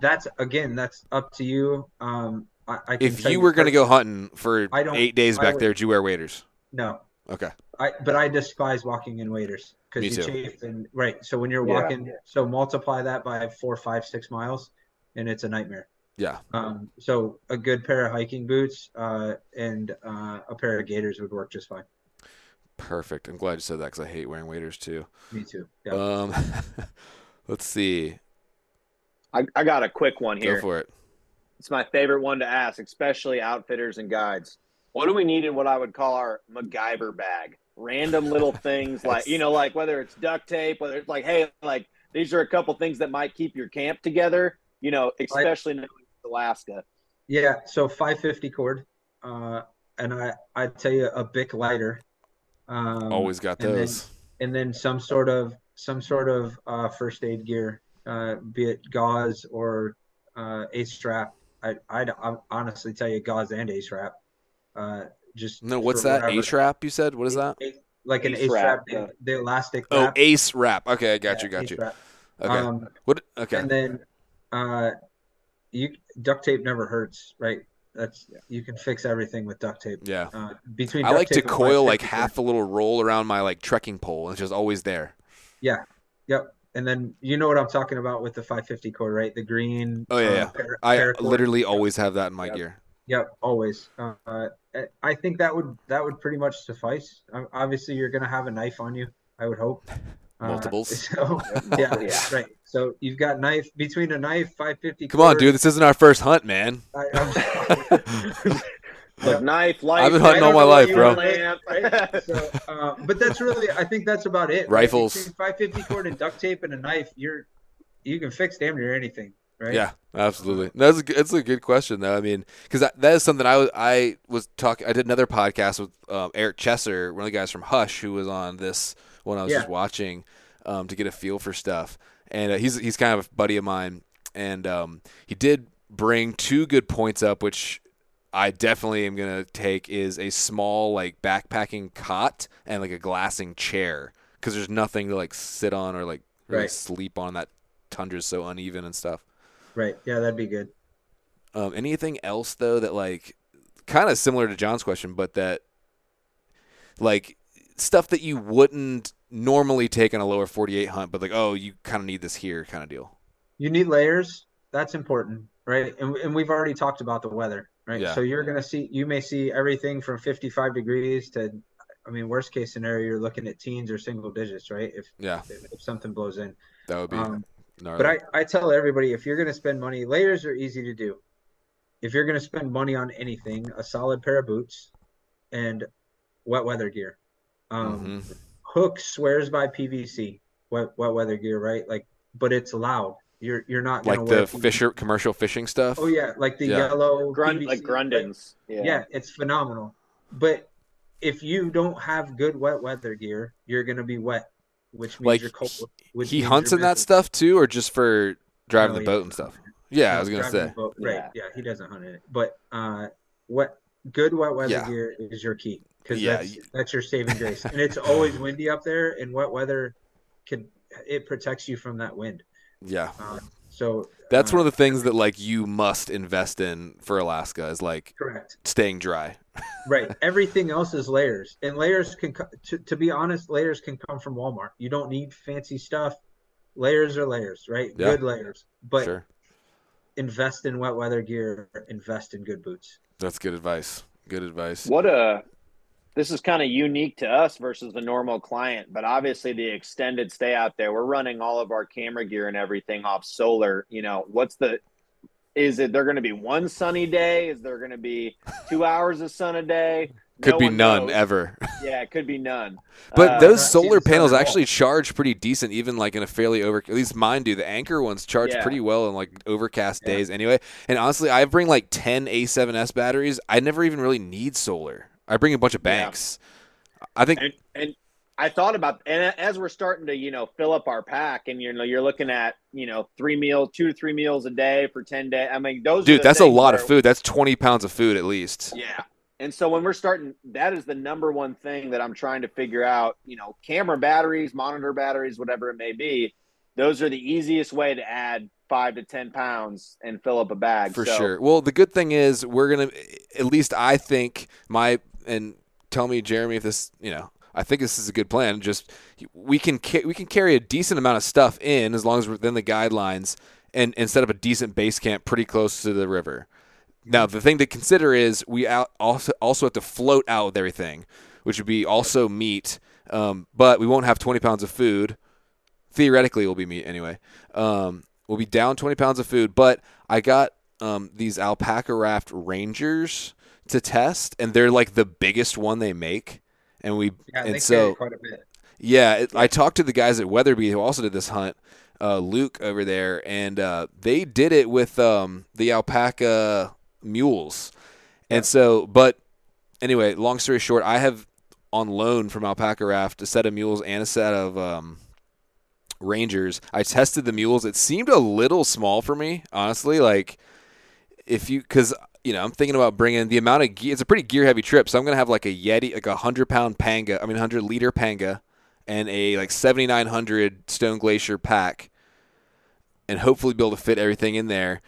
that's again, that's up to you. Um, I, I If you were going to go hunting for eight days back would- there, would you wear waders? no, Okay. I but I despise walking in waders because you too. chafe and right. So when you're Yeah. walking, so multiply that by four, five, six miles, and it's a nightmare. Yeah. Um, so a good pair of hiking boots uh, and uh, a pair of gaiters would work just fine. Perfect. I'm glad you said that because I hate wearing waders too. Me too. Yeah. Um, let's see. I, I got a quick one here. Go for it. It's my favorite one to ask, especially outfitters and guides. What do we need in what I would call our MacGyver bag? Random little things like, you know, like whether it's duct tape, whether it's like, hey, like these are a couple things that might keep your camp together, you know, especially in Alaska. Yeah, so 550 cord, uh, and I I tell you a Bic lighter, um, Always got and then- those. and then some sort of some sort of uh, first aid gear uh, be it gauze or uh, ace strap. I, I'd, I'd honestly tell you gauze and ace wrap. Uh, just No, what's that? whatever- Ace wrap? You said? What is that? Like an Ace ace wrap, wrap, yeah. the, the elastic. Oh, wrap. ace wrap. Okay, I got Yeah, you. Got ace you. wrap. Okay. Um, What? Okay. And then uh, you duct tape never hurts, right? That's you can fix everything with duct tape. Yeah. Uh, between I like to tape and coil like half a little roll around my like trekking pole. It's just always there. Yeah. Yep. And then you know what I'm talking about with the 550 cord, right? The green. Oh, yeah, uh, yeah. para- I literally always have that in my Yep. gear. Yep, always. Uh, uh, I think that would that would pretty much suffice. Um, Obviously, you're gonna have a knife on you. I would hope. Uh, Multiples. So yeah, Yeah. right. So you've got knife between a knife, 550. Come on, dude. This isn't our first hunt, man. I, I'm, Look, knife, life. I've been hunting all my life, bro. Lamp. so, uh, but that's really, I think that's about it. Rifles. 550 cord and duct tape and a knife, you're you can fix damn near anything, right? Yeah, absolutely. That's a, good- that's a good question though. I mean, because that, that is something I was I was talking. I did another podcast with um, Eric Chesser, one of the guys from Hush, who was on this when I was Yeah. just watching um, to get a feel for stuff. And uh, he's he's kind of a buddy of mine, and um, he did bring two good points up, which I definitely am gonna take is a small like backpacking cot and like a glassing chair because there's nothing to like sit on or like really Right. sleep on. That tundra's so uneven and stuff. Right. Yeah, that'd be good. Um, anything else though that like kind of similar to Jon's question, but that like stuff that you wouldn't normally take on a lower 48 hunt, but like oh you kind of need this here kind of deal. You need layers. That's important, right? And, and we've already talked about the weather, right? Yeah. So you're gonna see, you may see everything from 55 degrees to, I mean, worst case scenario, you're looking at teens or single digits, right? If Yeah, if, if something blows in. that would be Um, gnarly. But I, I tell everybody if you're going to spend money, layers are easy to do. If you're going to spend money on anything, a solid pair of boots and wet weather gear. Um, Mhm. Hook swears by PVC, wet wet weather gear, right? Like, but it's loud. You're you're not like the PVC. Fisher commercial fishing stuff. Oh yeah, like the Yeah. yellow Grund, PVC, like Grundens. Yeah. yeah, it's phenomenal. But if you don't have good wet weather gear, you're gonna be wet, which means Like, you're cold. Which he means hunts you're in that stuff too, or just for driving No, the boat and stuff. it. Yeah, I was gonna say. boat, right? Yeah. Yeah. he doesn't hunt in it. But uh, what good wet weather Yeah. gear is your key because Yeah, that's that's your saving grace. and it's always windy up there, and wet weather can it protects you from that wind. Yeah, Uh, so that's uh, one of the things that like you must invest in for Alaska is like correct. staying dry. Right. Everything else is layers, and layers can to to be honest, layers can come from Walmart. You don't need fancy stuff. Layers are layers, right? Yeah. Good layers, but sure, invest in wet weather gear. Invest in good boots. that's good advice. Good advice. What a this is kind of unique to us versus the normal client, but obviously the extended stay out there, we're running all of our camera gear and everything off solar. You know, what's the is it there going to be one sunny day? Is there going to be two hours of sun a day? Could No be none knows. ever. Yeah, it could be none. But Uh, those solar seeing the sun panels actually charge pretty decent, even like in a fairly over. At least mine do. The Anker ones charge Yeah. pretty well in like overcast Yeah. days, anyway. And honestly, I bring like ten A7S batteries. I never even really need solar. I bring a bunch of Yeah. banks. I think and and I thought about and as we're starting to you know fill up our pack and you know you're looking at you know three meals two to three meals a day for ten days. I mean those dude, that's a lot of food. That's twenty pounds of food at least. Yeah. And so when we're starting, that is the number one thing that I'm trying to figure out. You know, camera batteries, monitor batteries, whatever it may be. Those are the easiest way to add five to ten pounds and fill up a bag. For So, sure. Well, the good thing is we're gonna, at least I think my and tell me, Jeremy, if this, you know, I think this is a good plan. Just we can ca- we can carry a decent amount of stuff in as long as we're within the guidelines, and, and set up a decent base camp pretty close to the river. Now, the thing to consider is we out also also have to float out with everything, which would be also meat, um, but we won't have 20 pounds of food. Theoretically, will be meat anyway. Um, we'll be down 20 pounds of food, but I got um, these Alpacka raft rangers to test, and they're like the biggest one they make. And we Yeah, and so quite a bit. yeah, it, I talked to the guys at Weatherby who also did this hunt, uh, Luke over there, and uh, they did it with um, the Alpacka mules. And so, but anyway, long story short, I have on loan from Alpacka Raft a set of mules and a set of um, Rangers. I tested the mules. It seemed a little small for me, honestly. Like if you, because you know, I'm thinking about bringing the amount of gear. It's a pretty gear heavy trip, so I'm gonna have like a Yeti, like a hundred pound Panga. I mean, hundred liter Panga, and a like 7900 Stone Glacier pack, and hopefully be able to fit everything in there.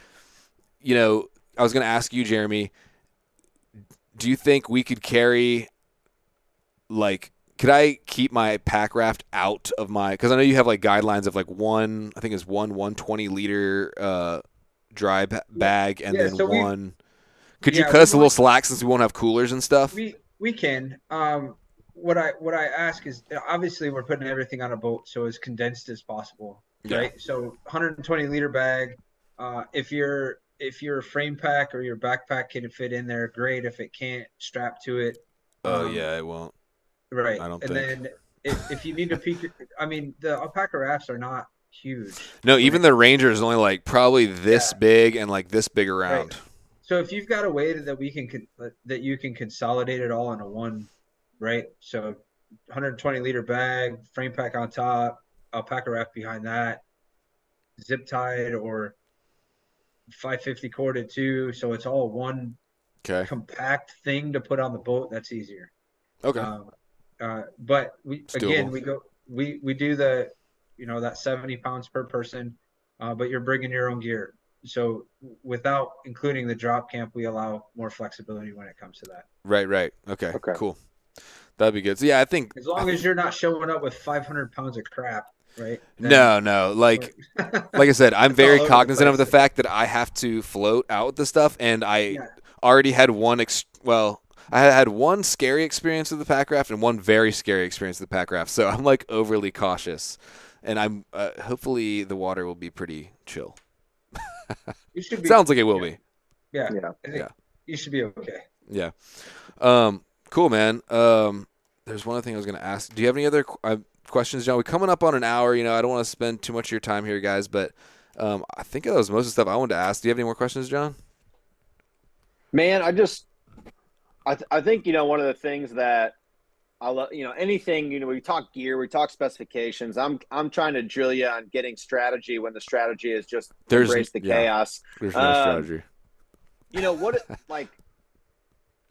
You know, I was gonna ask you, Jeremy. Do you think we could carry like could I keep my pack raft out of my? Because I know you have like guidelines of like one, I think it's one 120 liter uh, dry ba- bag, and Yeah, then so we- Could Yeah, you cut us a little slack since we won't have coolers and stuff? We we can. Um, what I what I ask is obviously we're putting everything on a boat, so as condensed as possible, Yeah. right? So 120 liter bag. Uh, if your if your frame pack or your backpack can fit in there, great. If it can't, strap to it. oh Um, yeah, it won't. Right. I don't and think. then if, if you need to peek, I mean, the Alpacka rafts are not huge. No, even the Ranger is only like probably this Yeah. big and like this big around. So if you've got a way that we can con- that you can consolidate it all into one, right? So 120 liter bag, frame pack on top, Alpacka raft behind that, zip tied or 550 corded too. So it's all one Okay. compact thing to put on the boat. That's easier. Okay. Um, uh, but we again we go we we do the you know that 70 pounds per person, uh, but you're bringing your own gear. So without including the drop camp, we allow more flexibility when it comes to that. right. Right. Okay. Okay. Cool. That'd be good. So yeah, I think. As long as you're not showing up with 500 pounds of crap, right? Then- No, no. Like like I said, I'm very over the cognizant of the fact that I have to float out with the stuff, and I Yeah. already had one. Ex- well, I had had one scary experience with the pack raft and one very scary experience with the pack raft, so I'm like overly cautious, and I'm uh, hopefully the water will be pretty chill. You should be. Sounds like it will be. yeah. Yeah. Yeah. You should be okay. Yeah. Um. Cool, man. Um. There's one other thing I was gonna ask. Do you have any other qu- uh, questions, Jon? We're coming up on an hour. You know, I don't want to spend too much of your time here, guys, but um, I think that was most of the stuff I wanted to ask. Do you have any more questions, Jon? Man, I just, I, th- I think you know one of the things that I love, you know, anything you know, we talk gear, we talk specifications. I'm I'm trying to drill you on getting strategy when the strategy is just There's- embrace the yeah. chaos. There's no Um, strategy. You know what? like,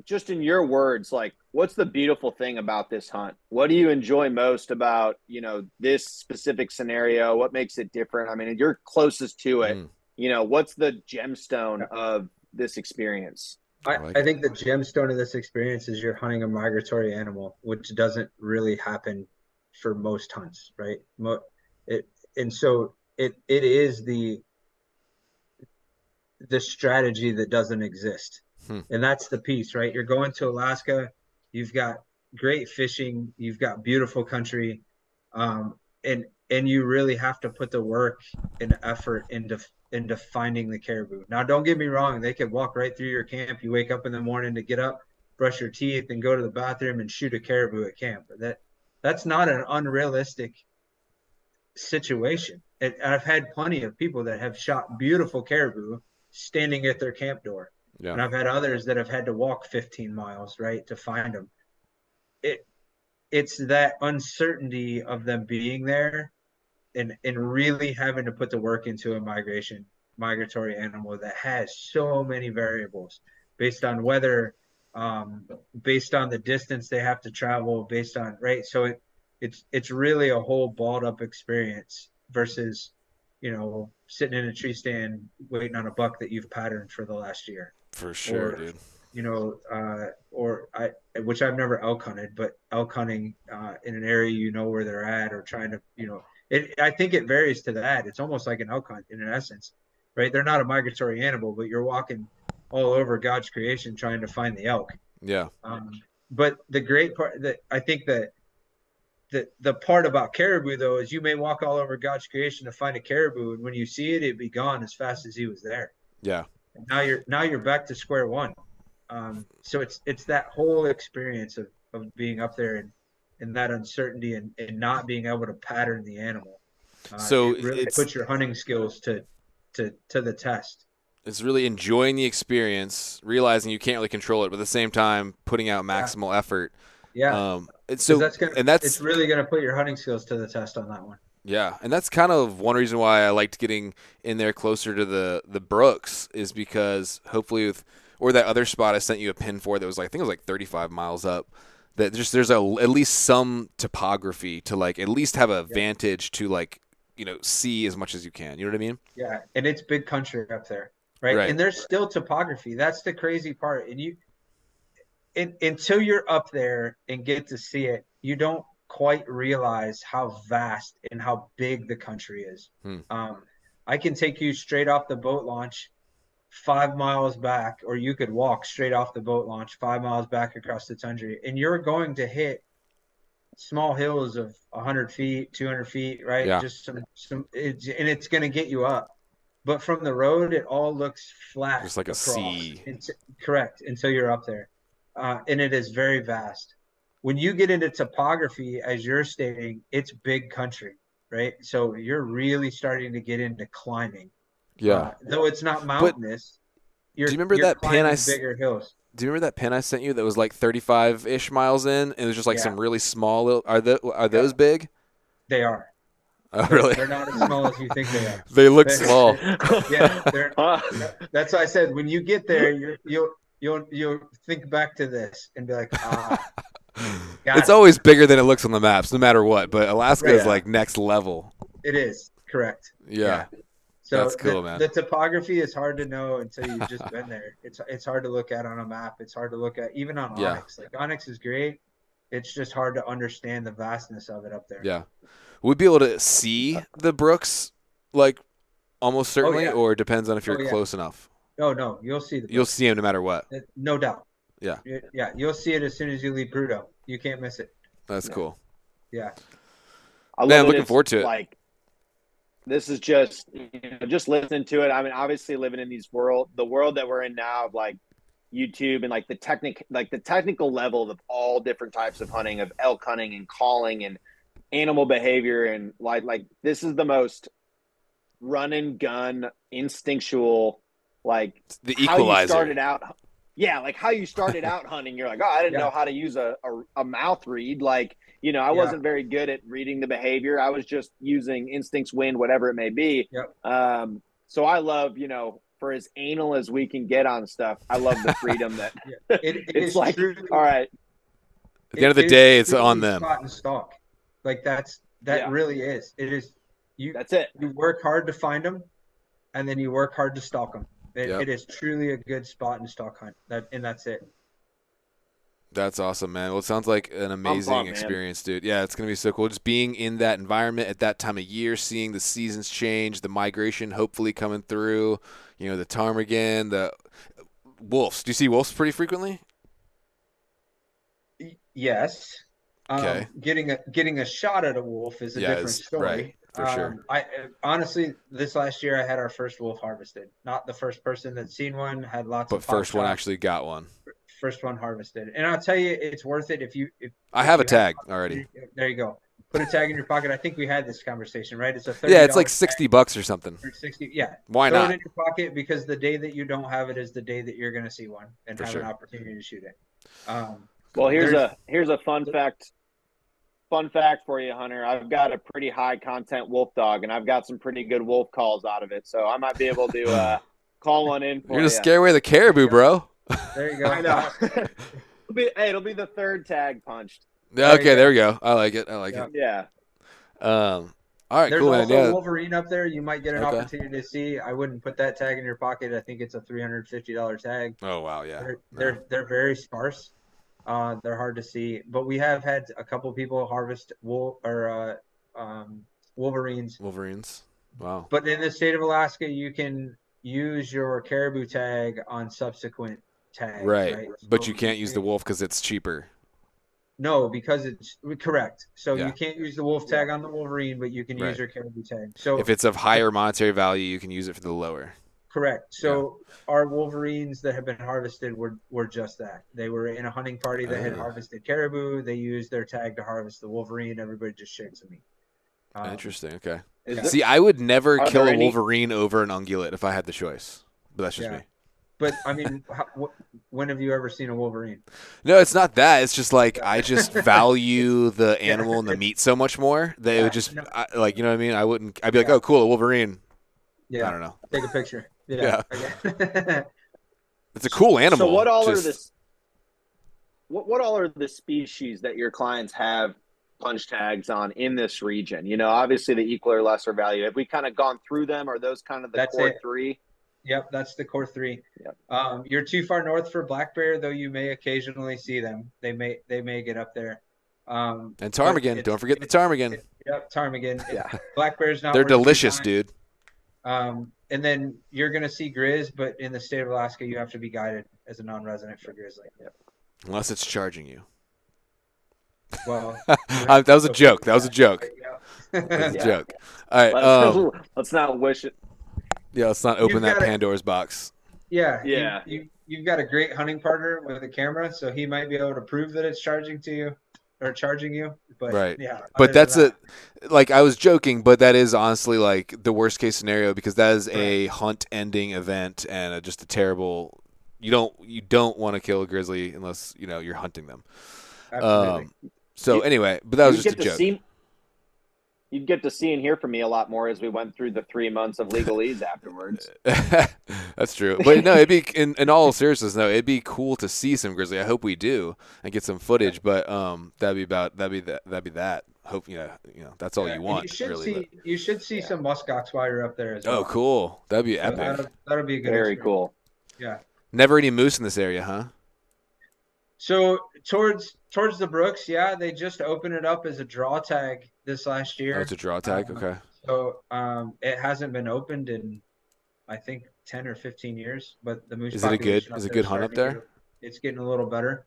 just in your words, like, what's the beautiful thing about this hunt? What do you enjoy most about you know this specific scenario? What makes it different? I mean, you're closest to it. Mm. You know, what's the gemstone of this experience? I, I like I think the gemstone of this experience is you're hunting a migratory animal, which doesn't really happen for most hunts, right? Mo- it and so it it is the the strategy that doesn't exist, Hmm. and that's the piece, right? You're going to Alaska, you've got great fishing, you've got beautiful country, um, and and you really have to put the work and effort into into finding the caribou. Now, don't get me wrong; they could walk right through your camp. You wake up in the morning to get up, brush your teeth, and go to the bathroom and shoot a caribou at camp. That that's not an unrealistic situation. And I've had plenty of people that have shot beautiful caribou standing at their camp door, Yeah. and I've had others that have had to walk 15 miles right to find them. It it's that uncertainty of them being there and and really having to put the work into a migration migratory animal that has so many variables based on weather um, based on the distance they have to travel based on right so it it's it's really a whole balled up experience versus you know sitting in a tree stand waiting on a buck that you've patterned for the last year For sure, or- dude. you know, uh, or I, which I've never elk hunted, but elk hunting uh, in an area you know where they're at, or trying to, you know, it. I think it varies to that. It's almost like an elk hunt in an essence, right? They're not a migratory animal, but you're walking all over God's creation trying to find the elk. Yeah. Um, but the great part that I think that the the part about caribou though is you may walk all over God's creation to find a caribou, and when you see it, it'd be gone as fast as he was there Yeah. and now you're now you're back to square one um, so it's it's that whole experience of, of being up there and, and that uncertainty and, and not being able to pattern the animal uh, So it really puts your hunting skills to to to the test It's really enjoying the experience, realizing you can't really control it, but at the same time putting out maximal effort. yeah Um, 'Cause so that's gonna and that's it's really gonna put your hunting skills to the test on that one Yeah, and that's kind of one reason why I liked getting in there closer to the the Brooks is because hopefully with or that other spot I sent you a pin for that was like I think it was like 35 miles up. That just there's a at least some topography to like at least have a vantage to like you know see as much as you can. You know what I mean? Yeah, and it's big country up there, right? Right. And there's still topography. That's the crazy part. And you, in, until you're up there and get to see it, you don't quite realize how vast and how big the country is. Hmm. Um, I can take you straight off the boat launch, five miles back, or you could walk straight off the boat launch five miles back across the tundra, and you're going to hit small hills of 100 feet 200 feet right? Yeah. just some some it's, and it's going to get you up. But from the road it all looks flat Just like a sea. It's- correct until you're up there. Uh, and it is very vast. When you get into topography as you're stating it's big country right? So you're really starting to get into climbing Yeah. Uh, though it's not mountainous you're, do you remember you're that pin climbing I s- bigger hills Do you remember that pin I sent you that was like 35 ish miles in? And it was just like Yeah. some really small. Little, are the are those big? they are Oh, They're- really? they're not as small as you think they are They look They're- small. yeah they're Uh, That's why I said when you get there, you you'll you'll you'll think back to this and be like, ah, It's it. always bigger than it looks on the maps, no matter what. But Alaska is Right. like next level. it is correct. Yeah. So That's cool, the, man. The topography is hard to know until you've just been there. It's it's hard to look at on a map. It's hard to look at even on Yeah. onX. Like onX is great. It's just hard to understand the vastness of it up there. Yeah. we'd be able to see the Brooks like almost certainly, yeah. or it depends on if you're Oh, yeah. close enough. No, no, you'll see the You'll see them no matter what. Uh, no doubt. Yeah. Yeah, you'll see it as soon as you leave Prudhoe. You can't miss it. That's Yeah. cool. Yeah. I love Man, that looking forward to it. Like, this is just you know, just listening to it. I mean, obviously living in these world, the world that we're in now of like YouTube and like the technic, like the technical level of all different types of hunting, of elk hunting and calling and animal behavior, and like like this is the most run and gun instinctual like The how you equalizer. started out yeah like how you started out hunting you're like oh i didn't Yeah. know how to use a, a, a mouth reed like you know i Yeah. wasn't very good at reading the behavior i was just using instincts wind whatever it may be Yep. um so i love you know for as anal as we can get on stuff i love the freedom that It, it It's like, truly, all right At the end of the day, it's on them. Spot and stalk. Like that's that Yeah. really is. It is you. that's it You work hard to find them, and then you work hard to stalk them. It, Yep. it is truly a good spot and stalk hunt. That and that's it. That's awesome, man. Well, it sounds like an amazing pumped, man. experience, dude. Yeah, it's gonna be so cool. Just being in that environment at that time of year, seeing the seasons change, the migration hopefully coming through. You know, the ptarmigan, the wolves. Do you see wolves pretty frequently? Yes. Um, Okay. Getting a getting a shot at a wolf is a Yeah, different story. right, for sure. Um, I honestly, this last year I had our first wolf harvested. Not the first person that's seen one. Had lots But first one actually got one. First one harvested. And I'll tell you, it's worth it if you if I have a you tag already. There you go. Put a tag in your pocket. I think we had this conversation, right? It's a $30 Yeah, it's like tag sixty bucks or something. or sixty. Yeah, Why throw not? it in your pocket because the day that you don't have it is the day that you're going to see one and For have sure. an opportunity to shoot it. Um, Well, here's a here's a fun fact. Fun fact for you, Hunter. I've got a pretty high content wolf dog, and I've got some pretty good wolf calls out of it. So I might be able to uh, call one in for You're gonna scare away the caribou, bro. There you go. I know. it'll be, hey, it'll be the third tag punched. Yeah, There you okay, go. there we go. I like it. I like Yeah. Yeah. Um, all right, There's cool, man. also Yeah, Wolverine up there. You might get an Okay. opportunity to see. I wouldn't put that tag in your pocket. I think it's a three hundred fifty dollar tag. Oh wow, yeah. They're, No. they're they're very sparse. Uh, they're hard to see, but we have had a couple people harvest wool or uh, um, wolverines. Wolverines. Wow. But in the state of Alaska, you can use your caribou tag on subsequent tags. Right, Right, but you can't use the wolf because it's cheaper. No, because it's correct. So Yeah. you can't use the wolf tag on the wolverine, but you can Right. use your caribou tag. So If it's of higher monetary value, you can use it for the lower. Correct. So our Wolverines that have been harvested were were just that. They were in a hunting party that had Oh. harvested caribou. They used their tag to harvest the Wolverine. Everybody just shakes at me. Um, Interesting. Okay. Yeah. there- See, I would never kill there a any- Wolverine over an ungulate if I had the choice. But that's just Yeah. me. But I mean, how, wh- when have you ever seen a wolverine? No, it's not that. It's just like I just value the animal and the meat so much more that it would just no. I, like you know what I mean. I wouldn't. I'd be like, oh, cool, a Wolverine. Yeah, I don't know. take a picture. Yeah, okay. It's a cool animal. So what all just- are this? What what all are the species that your clients have punch tags on in this region? You know, obviously the equal or lesser value. Have we kind of gone through them? Are those kind of the That's core it. three? Yep, that's the core three. Yep. Um, you're too far north for black bear, though you may occasionally see them. They may they may get up there. Um, and ptarmigan. it's- Don't forget the it's- ptarmigan. Yep, ptarmigan. Yeah. Black bear's not. They're delicious, dude. Um, and then you're gonna see grizz, but in the state of Alaska, you have to be guided as a non-resident for grizzly. Unless it's charging you. Well, that was a joke. That was a joke. Yeah. That was a joke. All right. Let's, Um, let's not wish it. Yeah. Let's not open You've that gotta- Pandora's box. Yeah, Yeah. You, you have got a great hunting partner with a camera, so he might be able to prove that it's charging to you or charging you. But Right. yeah, But that's that- a like I was joking, but that is honestly like the worst case scenario because that is a hunt ending event and a, just a terrible. You don't you don't want to kill a grizzly unless you know you're hunting them. Absolutely. Um, so You- anyway, but that was just a joke. see. You'd get to see and hear from me a lot more as we went through the three months of legalese afterwards. That's true. But no, it'd be in, in all seriousness, no, it'd be cool to see some grizzly. I hope we do and get some footage. But um, that'd be about that'd be that that'd be that. Hope you know, you know that's all Yeah, you want. You should really, see you should see Yeah. some muskox while you're up there as well. Oh, cool. That'd be So epic. That'll, that'll be a good. Very experience. cool. Yeah. Never any moose in this area, huh? So towards towards the Brooks, yeah, they just opened it up as a draw tag this last year. Oh, it's a draw tag. Um, Okay. So um, it hasn't been opened in, I think, ten or fifteen years. But the moose Is it a good- is there good hunt up to there? it's getting a little better,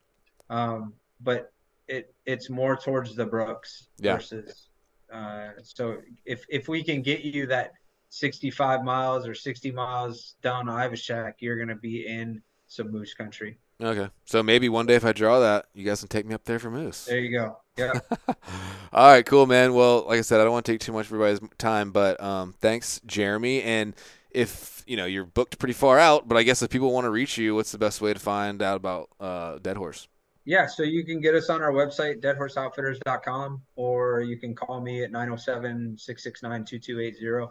um, but it it's more towards the Brooks Yeah. versus. Uh, so if if we can get you that sixty five miles or sixty miles down to Ivishak, you're gonna be in some moose country. Okay. So maybe one day if I draw that, you guys can take me up there for moose. There you go. Yeah. All right, cool, man. Well, like I said, I don't want to take too much of everybody's time, but um, thanks, Jeremy. And if you know you're booked pretty far out, but I guess if people want to reach you, what's the best way to find out about uh, DeadHorse? Yeah, so you can get us on our website, deadhorseoutfitters.com, or you can call me at 907 669 2280.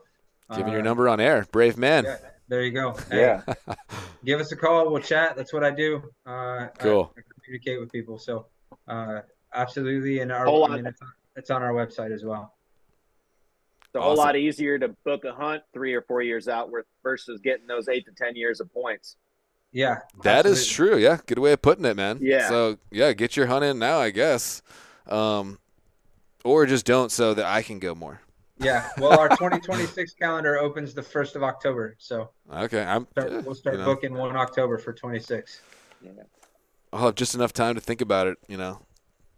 Giving your number on air, brave man. Yeah, there you go. Hey, Yeah. give us a call. We'll chat. That's what I do. Uh, Cool. I, I communicate with people. So, uh, absolutely. And our, Whole I mean, it's, it's on our website as well. It's a whole Awesome. lot easier to book a hunt three or four years out with versus getting those eight to ten years of points. Yeah. That is absolutely. true. Yeah, good way of putting it, man. Yeah. So yeah, get your hunt in now, I guess, um, or just don't, so that I can go more. Yeah. Well, our 2026 calendar opens the 1st of October. So Okay, I'm. start, we'll start you know, booking 1 October for 26. I'll have just enough time to think about it. You know,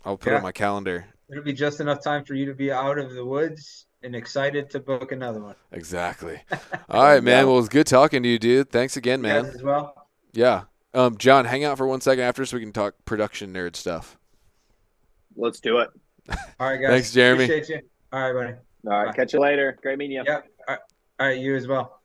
I'll put it Yeah. on my calendar. It'll be just enough time for you to be out of the woods and excited to book another one. Exactly. All right, man. Yeah. Well, it was good talking to you, dude. Thanks again, You guys man. as well. Yeah. Um, Jon, hang out for one second after so we can talk production nerd stuff. Let's do it. All right, guys. Thanks, Jeremy. Appreciate you. All right, buddy. All right. Bye. Catch you later. Great meeting you. Yep. All right, all right you as well.